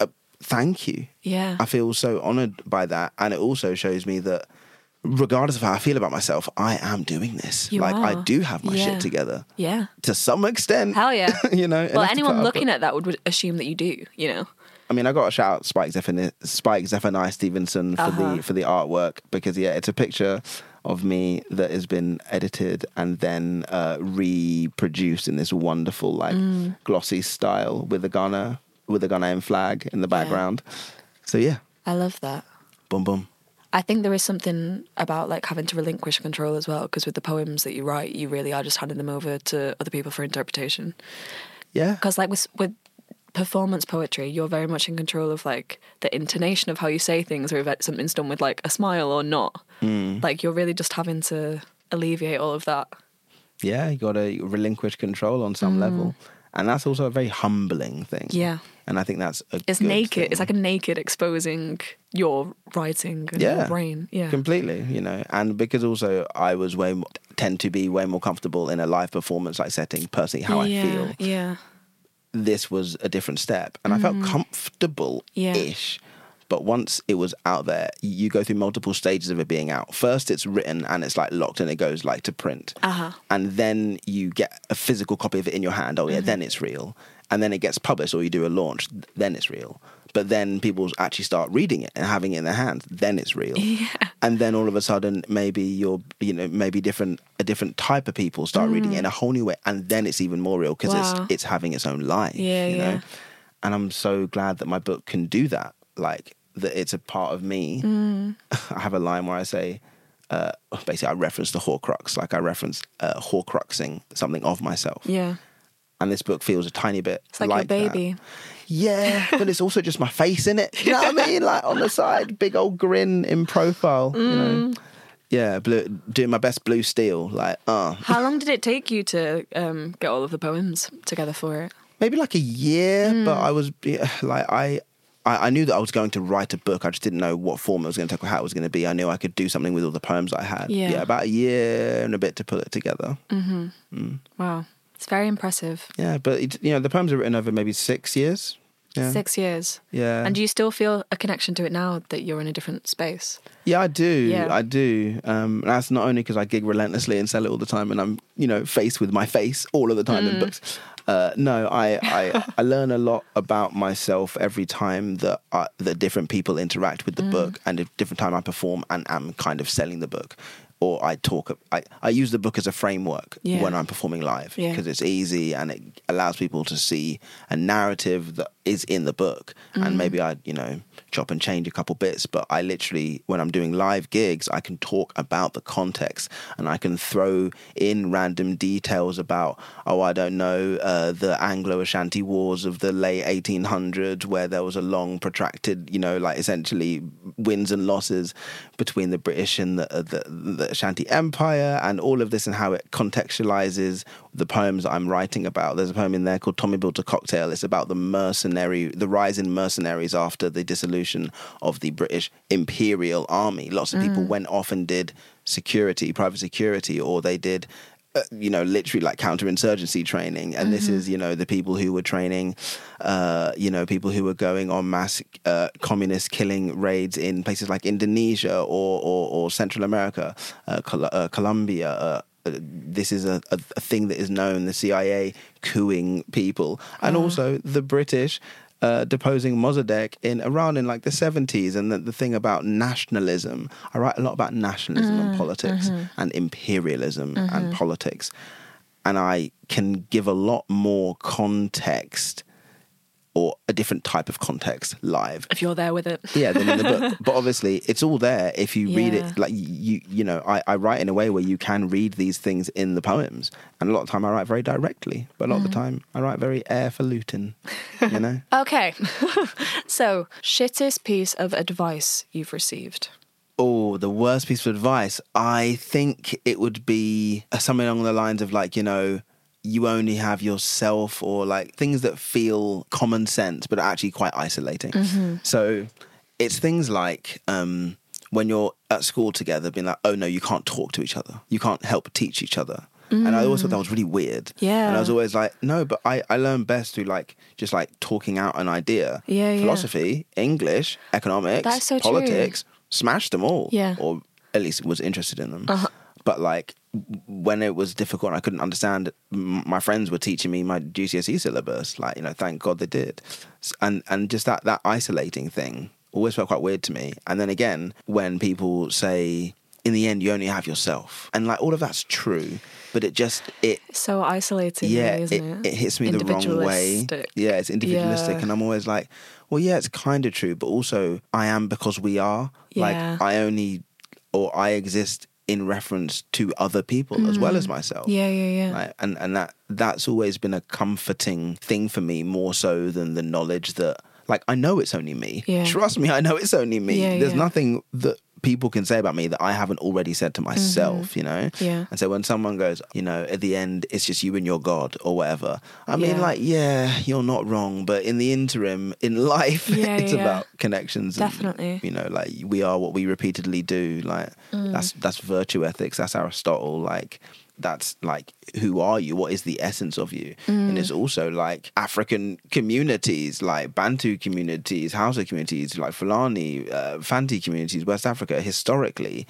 uh, thank you. Yeah. I feel so honored by that. And it also shows me that regardless of how I feel about myself, I am doing this. You like, I do have my Yeah. shit together Yeah. to some extent. Hell yeah. you know, Well, anyone looking at that would, would assume that you do, you know? I mean, I got to shout out Spike Zephaniah, Spike Zephaniah Stevenson for Uh-huh. the for the artwork because yeah, it's a picture of me that has been edited and then uh, reproduced in this wonderful like Mm. glossy style with a Ghana with the Ghanaian flag in the background. So yeah, I love that. boom boom. I think there is something about like having to relinquish control as well, because with the poems that you write, you really are just handing them over to other people for interpretation. Yeah, Because like with with performance poetry, you're very much in control of like the intonation of how you say things, or if something's done with like a smile or not. Mm. Like you're really just having to alleviate all of that. yeah, you got to relinquish control on some level, and that's also a very humbling thing. Mm. Yeah. And I think that's a It's naked. thing. It's like a naked exposing your writing and yeah, your brain. Yeah. completely. You know, and because also I was way more, tend to be way more comfortable in a live performance like setting, personally how yeah, I feel. Yeah. This was a different step, and I felt comfortable ish. But once it was out there, you go through multiple stages of it being out. First, it's written and it's like locked and it goes like to print. Uh-huh. And then you get a physical copy of it in your hand. Oh, yeah, then it's real. And then it gets published or you do a launch, then it's real. But then people actually start reading it and having it in their hands, then it's real. Yeah. And then all of a sudden, maybe you're, you know, maybe different, a different type of people start reading it in a whole new way. And then it's even more real because Wow. it's, it's having its own life. Yeah, you yeah. know? And I'm so glad that my book can do that. Like, that it's a part of me. Mm. I have a line where I say, uh, basically, I reference the Horcrux, like I reference uh, Horcruxing something of myself. Yeah. And this book feels a tiny bit It's like, your that. baby. Yeah, but it's also just my face in it. You know what I mean? Like on the side, big old grin in profile. You know? Mm. Yeah, blue, doing my best blue steel. Like, uh, How long did it take you to um, get all of the poems together for it? maybe like a year, Hmm. but I was like, I, I, I knew that I was going to write a book. I just didn't know what form it was going to take or how it was going to be. I knew I could do something with all the poems I had. Yeah. about a year and a bit to put it together. Wow. It's very impressive. Yeah, but it, you know, the poems are written over maybe six years. Yeah. Six years. Yeah. And do you still feel a connection to it now that you're in a different space? Yeah, I do. Yeah. I do. Um, and that's not only because I gig relentlessly and sell it all the time, and I'm you know faced with my face all of the time Mm. in books. Uh, no, I, I I learn a lot about myself every time that I, that different people interact with the Mm. book, and a different time I perform and am kind of selling the book. Or I talk. I, I use the book as a framework Yeah. when I'm performing live Yeah. because it's easy and it allows people to see a narrative that is in the book. Mm. And maybe I, you know, chop and change a couple bits, but I literally, when I'm doing live gigs, I can talk about the context and I can throw in random details about, oh, I don't know, uh, the Anglo Ashanti Wars of the late 1800s, where there was a long, protracted, you know, like essentially wins and losses between the British and the, uh, the, the Ashanti Empire, and all of this and how it contextualizes the poems that I'm writing about. There's a poem in there called Tommy Built a Cocktail. It's about the mercenary, the rise in mercenaries after the dissolution of the British Imperial Army. Lots of people went off and did security, private security, or they did. uh, You know, literally like counterinsurgency training, and this is you know the people who were training, uh, you know, people who were going on mass uh, communist killing raids in places like Indonesia or or, or Central America, uh, Col- uh, Colombia. Uh, this is a, a, a thing that is known the CIA cooing people, and also the British uh, deposing Mossadegh in Iran in like the 70s. And the, the thing about nationalism, I write a lot about nationalism and mm, politics mm-hmm. and imperialism and mm-hmm. politics. And I can give a lot more context or a different type of context live. If you're there with it. yeah than in the book. But obviously it's all there if you read it like you you know I, I write in a way where you can read these things in the poems. And a lot of the time i write very directly. But a lot of the mm. time i write very airfalutin you know? Okay. so, shittest piece of advice you've received. oh the worst piece of advice. I think it would be something along the lines of like you know you only have yourself or like things that feel common sense but are actually quite isolating so it's things like um, when you're at school together being like oh no you can't talk to each other you can't help teach each other and i always thought that was really weird Yeah. and i was always like no but i i learn best through like just like talking out an idea Yeah, yeah. philosophy english economics so true. politics smashed them all Yeah. Uh-huh. or at least was interested in them but like when it was difficult and I couldn't understand my friends were teaching me my GCSE syllabus like you know thank god they did and and just that that isolating thing always felt quite weird to me and then again when people say in the end you only have yourself and like all of that's true but it just it So isolating, yeah, isn't it? it, hits me the wrong way. Yeah, it's individualistic, Yeah. and I'm always like, well, yeah, it's kind of true, but also I am because we are. Yeah. Like I only or I exist in reference to other people as well as myself. Mm. Yeah, yeah, yeah. Like, and and that that's always been a comforting thing for me more so than the knowledge that like I know it's only me. Yeah. Trust me, I know it's only me. Yeah, There's yeah. nothing that people can say about me that I haven't already said to myself, you know? Mm-hmm. Yeah. And so when someone goes, you know, at the end it's just you and your God or whatever. I mean Yeah. like, yeah, you're not wrong, but in the interim in life Yeah, it's yeah. about connections and, Definitely. you know, like we are what we repeatedly do. Like Mm. that's that's virtue ethics, that's Aristotle, like that's like who are you what is the essence of you Mm. and it's also like african communities like bantu communities hausa communities like fulani uh, fanti communities west africa historically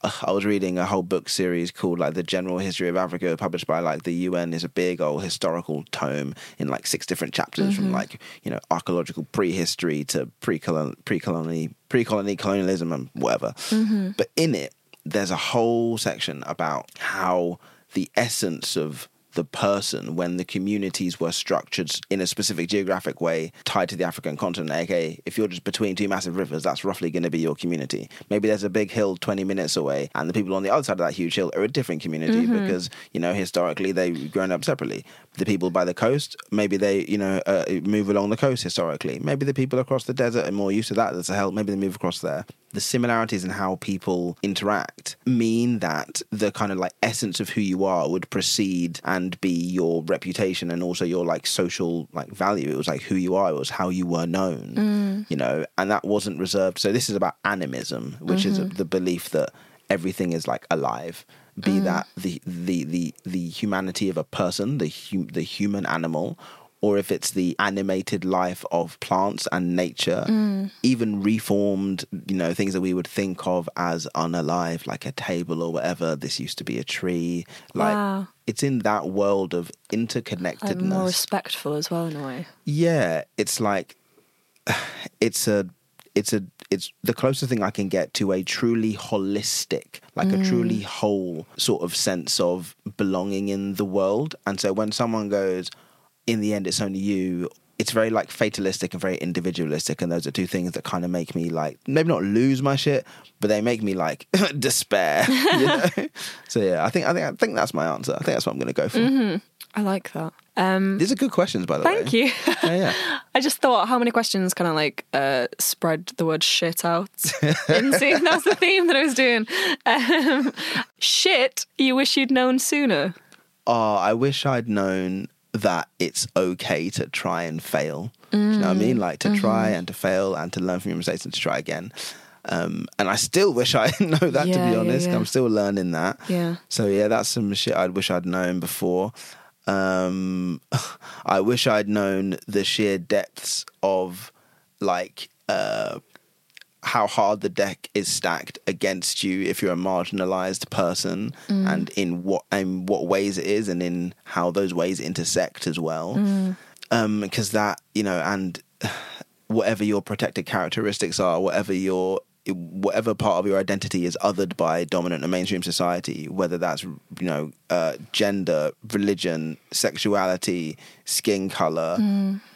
I was reading a whole book series called like the General History of Africa, published by like the UN. is a big old historical tome in like six different chapters, from like you know archaeological prehistory to pre-colon pre-colony pre-colony colonialism and whatever. But in it, there's a whole section about how the essence of the person when the communities were structured in a specific geographic way tied to the African continent. aka if you're just between two massive rivers, that's roughly going to be your community. Maybe there's a big hill 20 minutes away, and the people on the other side of that huge hill are a different community mm-hmm. because, you know, historically they've grown up separately. The people by the coast, maybe they, you know, uh, move along the coast historically. Maybe the people across the desert are more used to that. That's a hell. Maybe they move across there. The similarities in how people interact mean that the kind of like essence of who you are would precede and be your reputation and also your like social like value. It was like who you are, it was how you were known, you know, and that wasn't reserved. So this is about animism, which is the belief that everything is like alive. Be mm. that the, the the the humanity of a person, the hum, the human animal, or if it's the animated life of plants and nature, mm. even reformed, you know, things that we would think of as unalive, like a table or whatever. This used to be a tree. Like Wow. it's in that world of interconnectedness. more respectful as well in a way. Yeah, it's like it's a it's a it's the closest thing I can get to a truly holistic, like a mm. truly whole sort of sense of belonging in the world. And so when someone goes, in the end, it's only you. It's very like fatalistic and very individualistic, and those are two things that kind of make me like maybe not lose my shit, but they make me like despair. You know? so yeah, I think I think I think that's my answer. I think that's what I'm going to go for. Mm-hmm. I like that. Um, These are good questions, by the thank way. Thank you. Yeah, yeah. I just thought how many questions kind of like uh, spread the word shit out into. That's the theme that I was doing. Um, shit, you wish you'd known sooner. oh, I wish I'd known that it's okay to try and fail. Do you know what I mean? Like to try and to fail and to learn from your mistakes and to try again. Um, and I still wish I know that, to be honest. yeah. I'm still learning that. Yeah. So, yeah, that's some shit I'd wish I'd known before. Um, I wish I'd known the sheer depths of like uh, how hard the deck is stacked against you if you're a marginalized person and in what in what ways it is and in how those ways intersect as well. Um because that you know and whatever your protected characteristics are whatever your whatever part of your identity is othered by dominant and mainstream society whether that's you know uh, gender religion sexuality skin color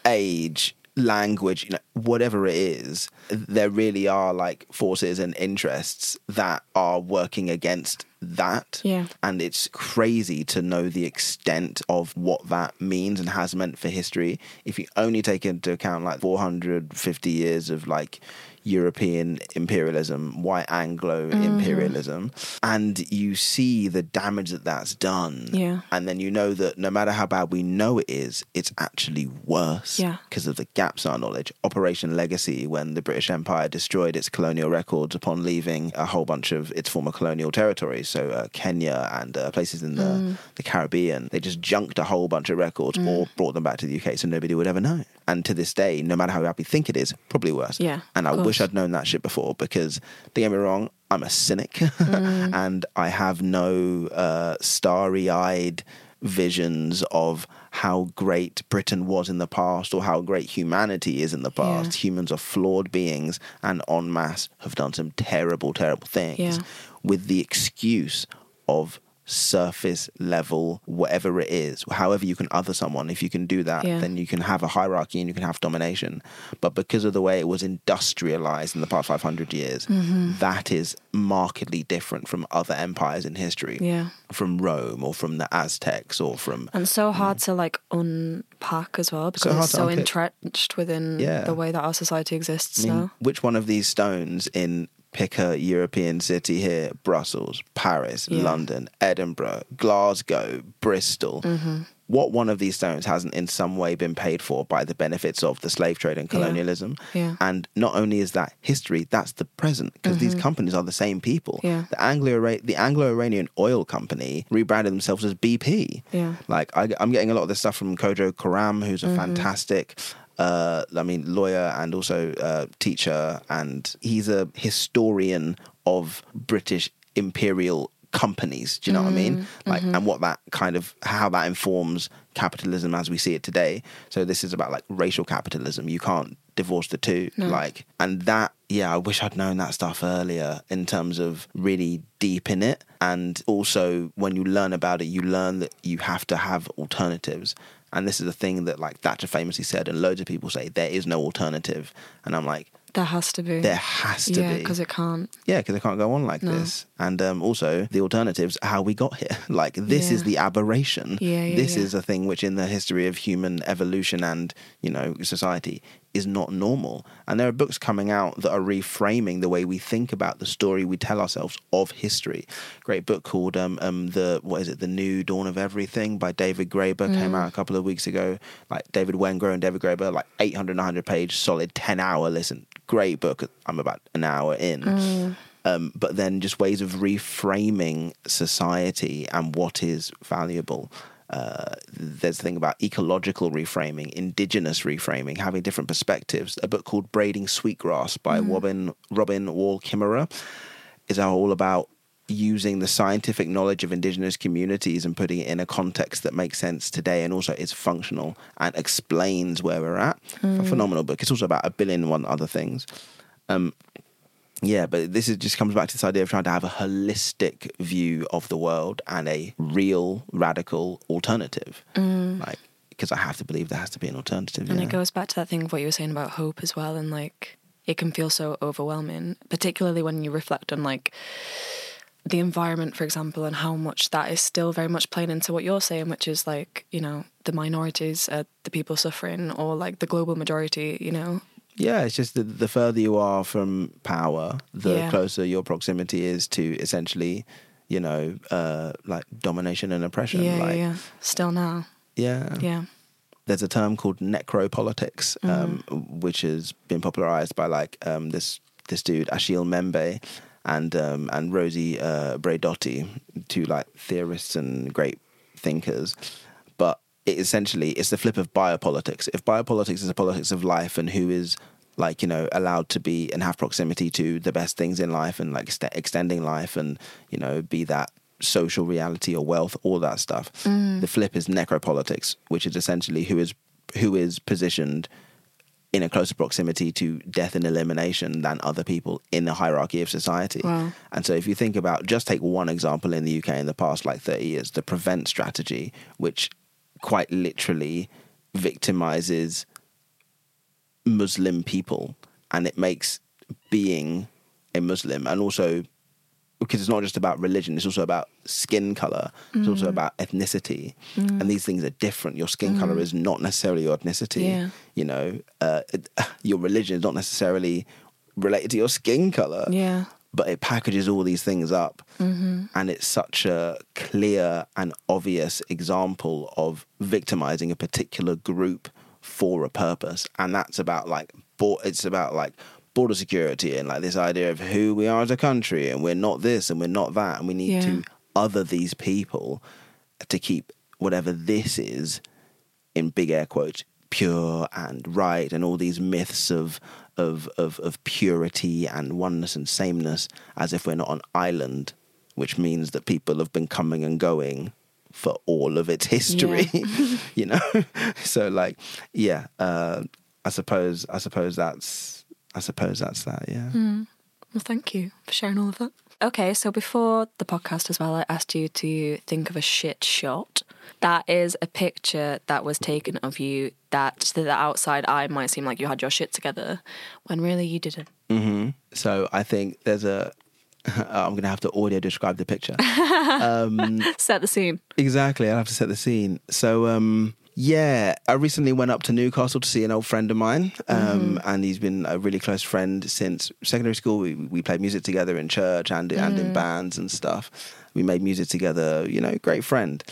age language you know whatever it is there really are like forces and interests that are working against that. Yeah. and it's crazy to know the extent of what that means and has meant for history. If you only take into account like 450 years of like European imperialism, white Anglo imperialism, and you see the damage that that's done. Yeah. And then you know that no matter how bad we know it is, it's actually worse Yeah. because of the gaps in our knowledge. Operation Legacy, when the British Empire destroyed its colonial records upon leaving a whole bunch of its former colonial territories, so uh, Kenya and uh, places in the, Mm. the Caribbean, they just junked a whole bunch of records or brought them back to the UK so nobody would ever know. And to this day, no matter how bad we think it is, probably worse. Yeah, And I of wish. I'd known that shit before because, don't get me wrong, I'm a cynic Mm. and I have no uh, starry eyed visions of how great Britain was in the past or how great humanity is in the past. Humans are flawed beings and en masse have done some terrible, terrible things Yeah. with the excuse of surface level whatever it is however you can other someone if you can do that Yeah. then you can have a hierarchy and you can have domination but because of the way it was industrialized in the past 500 years Mm-hmm. that is markedly different from other empires in history Yeah. from rome or from the aztecs or from And so hard to like unpack as well because hard it's so unpick. entrenched within Yeah. the way that our society exists I mean, now. which one of these stones in pick a European city here Brussels, Paris, Yeah. London, Edinburgh, Glasgow, Bristol. Mm-hmm. What one of these stones hasn't in some way been paid for by the benefits of the slave trade and colonialism? Yeah. And not only is that history, that's the present because these companies are the same people. Mm-hmm. Yeah. The Anglo the Anglo-Iranian oil company rebranded themselves as BP. Yeah. Like I, I'm getting a lot of this stuff from Kojo Koram, who's a Mm-hmm. fantastic, uh, I mean, lawyer and also uh, teacher, and he's a historian of British imperial companies. Do you know what I Mm, mean? Like, mm-hmm. and what that kind of how that informs capitalism as we see it today. So this is about like racial capitalism. You can't divorce the two. Like, and that, yeah, I wish I'd known that stuff earlier in terms of really deep in it. And also, when you learn about it, you learn that you have to have alternatives. And this is a thing that like Thatcher famously said, and loads of people say there is no alternative. And I'm like, There has to be. there has to yeah, be. because it can't. Yeah, because it can't go on like No. this. And um, also, the alternatives, how we got here. Like, this is the aberration. Yeah, yeah, this yeah. is a thing which, in the history of human evolution and, you know, society, is not normal. And there are books coming out that are reframing the way we think about the story we tell ourselves of history. Great book called um, um the what is it, The New Dawn of Everything by David Graeber Mm. came out a couple of weeks ago. Like David Wengrow and David Graeber, like 800, 900 page, solid 10 hour listen. Great book. I'm about an hour in Mm. um, but then just ways of reframing society and what is valuable. Uh, there's a thing about ecological reframing, indigenous reframing, having different perspectives. A book called Braiding Sweetgrass by Robin Robin Wall Kimmerer is all about using the scientific knowledge of indigenous communities and putting it in a context that makes sense today and also is functional and explains where we're at. A phenomenal book. It's also about a billion and one other things. Um, yeah, but this is just comes back to this idea of trying to have a holistic view of the world and a real radical alternative. Mm. Like, because I have to believe there has to be an alternative. And it goes back to that thing of what you were saying about hope as well, and like it can feel so overwhelming, particularly when you reflect on like the environment, for example, and how much that is still very much playing into what you're saying, which is like you know the minorities are the people suffering, or like the global majority, you know. Yeah, it's just the, the further you are from power, the Yeah. closer your proximity is to essentially, you know, uh, like domination and oppression. Yeah, like, yeah, yeah. Still now, yeah. yeah. There's a term called necropolitics, um, which has been popularized by like um, this this dude Achille Mbembe and um, and Rosie uh, two like theorists and great thinkers. But it essentially it's the flip of biopolitics. If biopolitics is a politics of life and who is like you know allowed to be and have proximity to the best things in life and like st- extending life and you know be that social reality or wealth all that stuff mm. the flip is necropolitics which is essentially who is who is positioned in a closer proximity to death and elimination than other people in the hierarchy of society. Wow. And so if you think about just take one example in the UK in the past like 30 years, the prevent strategy, which quite literally victimizes Muslim people and it makes being a Muslim and also because it's not just about religion, it's also about skin color, it's also mm. about ethnicity. Mm. And these things are different. Your skin color mm. is not necessarily your ethnicity. Yeah. You know, uh, it, your religion is not necessarily related to your skin color Yeah. but it packages all these things up mm-hmm. and it's such a clear and obvious example of victimizing a particular group for a purpose and that's about like it's about like border security and like this idea of who we are as a country and we're not this and we're not that and we need Yeah. to other these people to keep whatever this is in big air quotes pure and right and all these myths of of of, of purity and oneness and sameness as if we're not an island which means that people have been coming and going for all of its history you know so like yeah uh i suppose i suppose that's i suppose that's that yeah Well, thank you for sharing all of that. Okay, so before the podcast as well, I asked you to think of a shit shot. That is a picture that was taken of you that to the outside eye might seem like you had your shit together, when really you didn't. hmm So I think there's a. I'm going to have to audio describe the picture. Set the scene. exactly, I'll have to set the scene. So, um, yeah, I recently went up to Newcastle to see an old friend of mine, um, and he's been a really close friend since secondary school. We, we played music together in church and and in bands and stuff. We made music together. You know, great friend.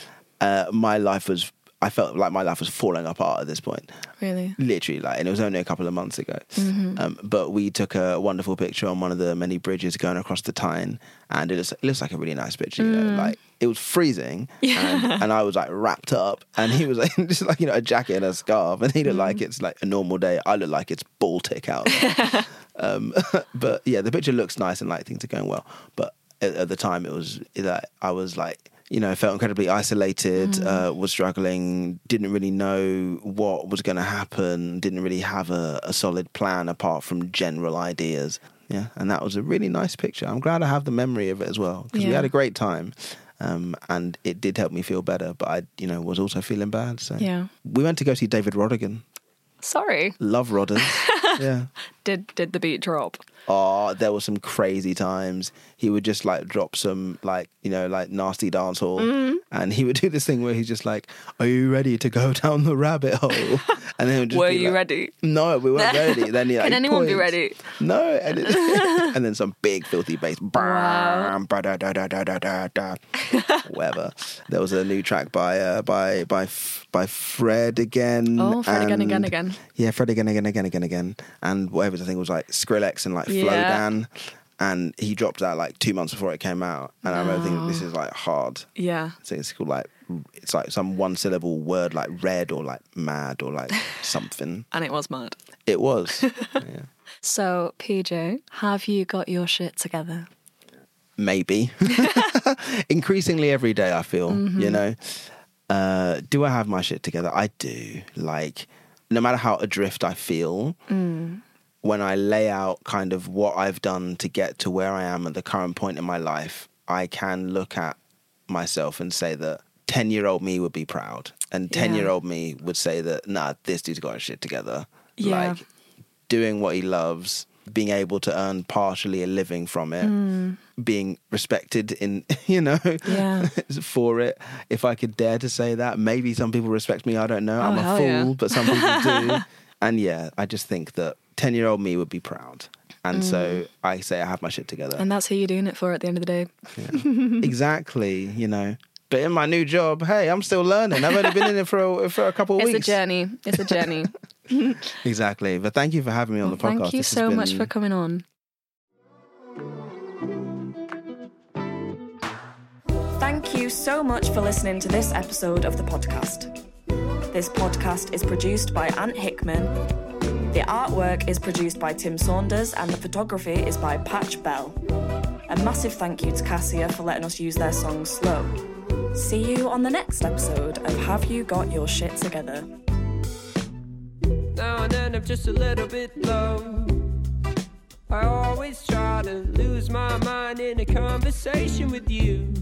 Uh, my life was. I felt like my life was falling apart at this point Really? literally like and it was only a couple of months ago Mm-hmm. um, but we took a wonderful picture on one of the many bridges going across the Tyne and it looks, it looks like a really nice picture you Mm. know like it was freezing and, and I was like wrapped up and he was like just like you know a jacket and a scarf and he looked Mm. like it's like a normal day I look like it's Baltic out there. um, but yeah the picture looks nice and like things are going well but at, at the time it was like I was like you know, felt incredibly isolated, uh, was struggling, didn't really know what was going to happen, didn't really have a, a solid plan apart from general ideas. Yeah, and that was a really nice picture. I'm glad I have the memory of it as well because we had a great time. Um, and it did help me feel better, but I, you know, was also feeling bad. So Yeah. we went to go see David Rodigan. Sorry. Love Rodders. yeah. Did did the beat drop? Oh, there were some crazy times. He would just like drop some like you know like nasty dancehall, Mm-hmm. and he would do this thing where he's just like, "Are you ready to go down the rabbit hole?" And then just Were you like, ready? No, we weren't ready. Then he, like, Can anyone be ready? No, and, it, and then some big filthy bass. Bam, ba-da-da-da-da-da-da. Whatever. There was a new track by uh, by by by Fred again. Oh, Fred again, again, again. Yeah, Fred again, again, again, again, again, and whatever the thing was like Skrillex and like Flo Yeah. Dan. and he dropped that like two months before it came out. And I remember thinking, this is like hard. Yeah. So it's called like it's like some one syllable word like red or like mad or like something. And it was mad. It was. yeah. So, PJ, have you got your shit together? Maybe. Increasingly every day, I feel, you know. Uh, do I have my shit together? I do. Like, no matter how adrift I feel, when I lay out kind of what I've done to get to where I am at the current point in my life, I can look at myself and say that 10 year old me would be proud. And 10 year old me would say that, nah, this dude's got his shit together. Yeah. Like, doing what he loves, being able to earn partially a living from it, hmm. being respected in, you know, Yeah. for it. If I could dare to say that, maybe some people respect me. I don't know. Oh, I'm Oh, a fool, yeah. but some people do. and yeah, I just think that 10 year old me would be proud. And so mm. I say I have my shit together. And that's who you're doing it for at the end of the day. exactly, you know. But in my new job, hey, I'm still learning. I've only been in it for a, for a couple of It's weeks. a journey. It's a journey. Exactly. But thank you for having me on the podcast. Thank you This has so much for coming on. Thank you so much for listening to this episode of the podcast. This podcast is produced by Ant Hickman. The artwork is produced by Tim Saunders and the photography is by Patch Bell. A massive thank you to Cassia for letting us use their song Slow. See you on the next episode of Have You Got Your Shit Together? Now and then I'm just a little bit low. I always try to lose my mind in a conversation with you.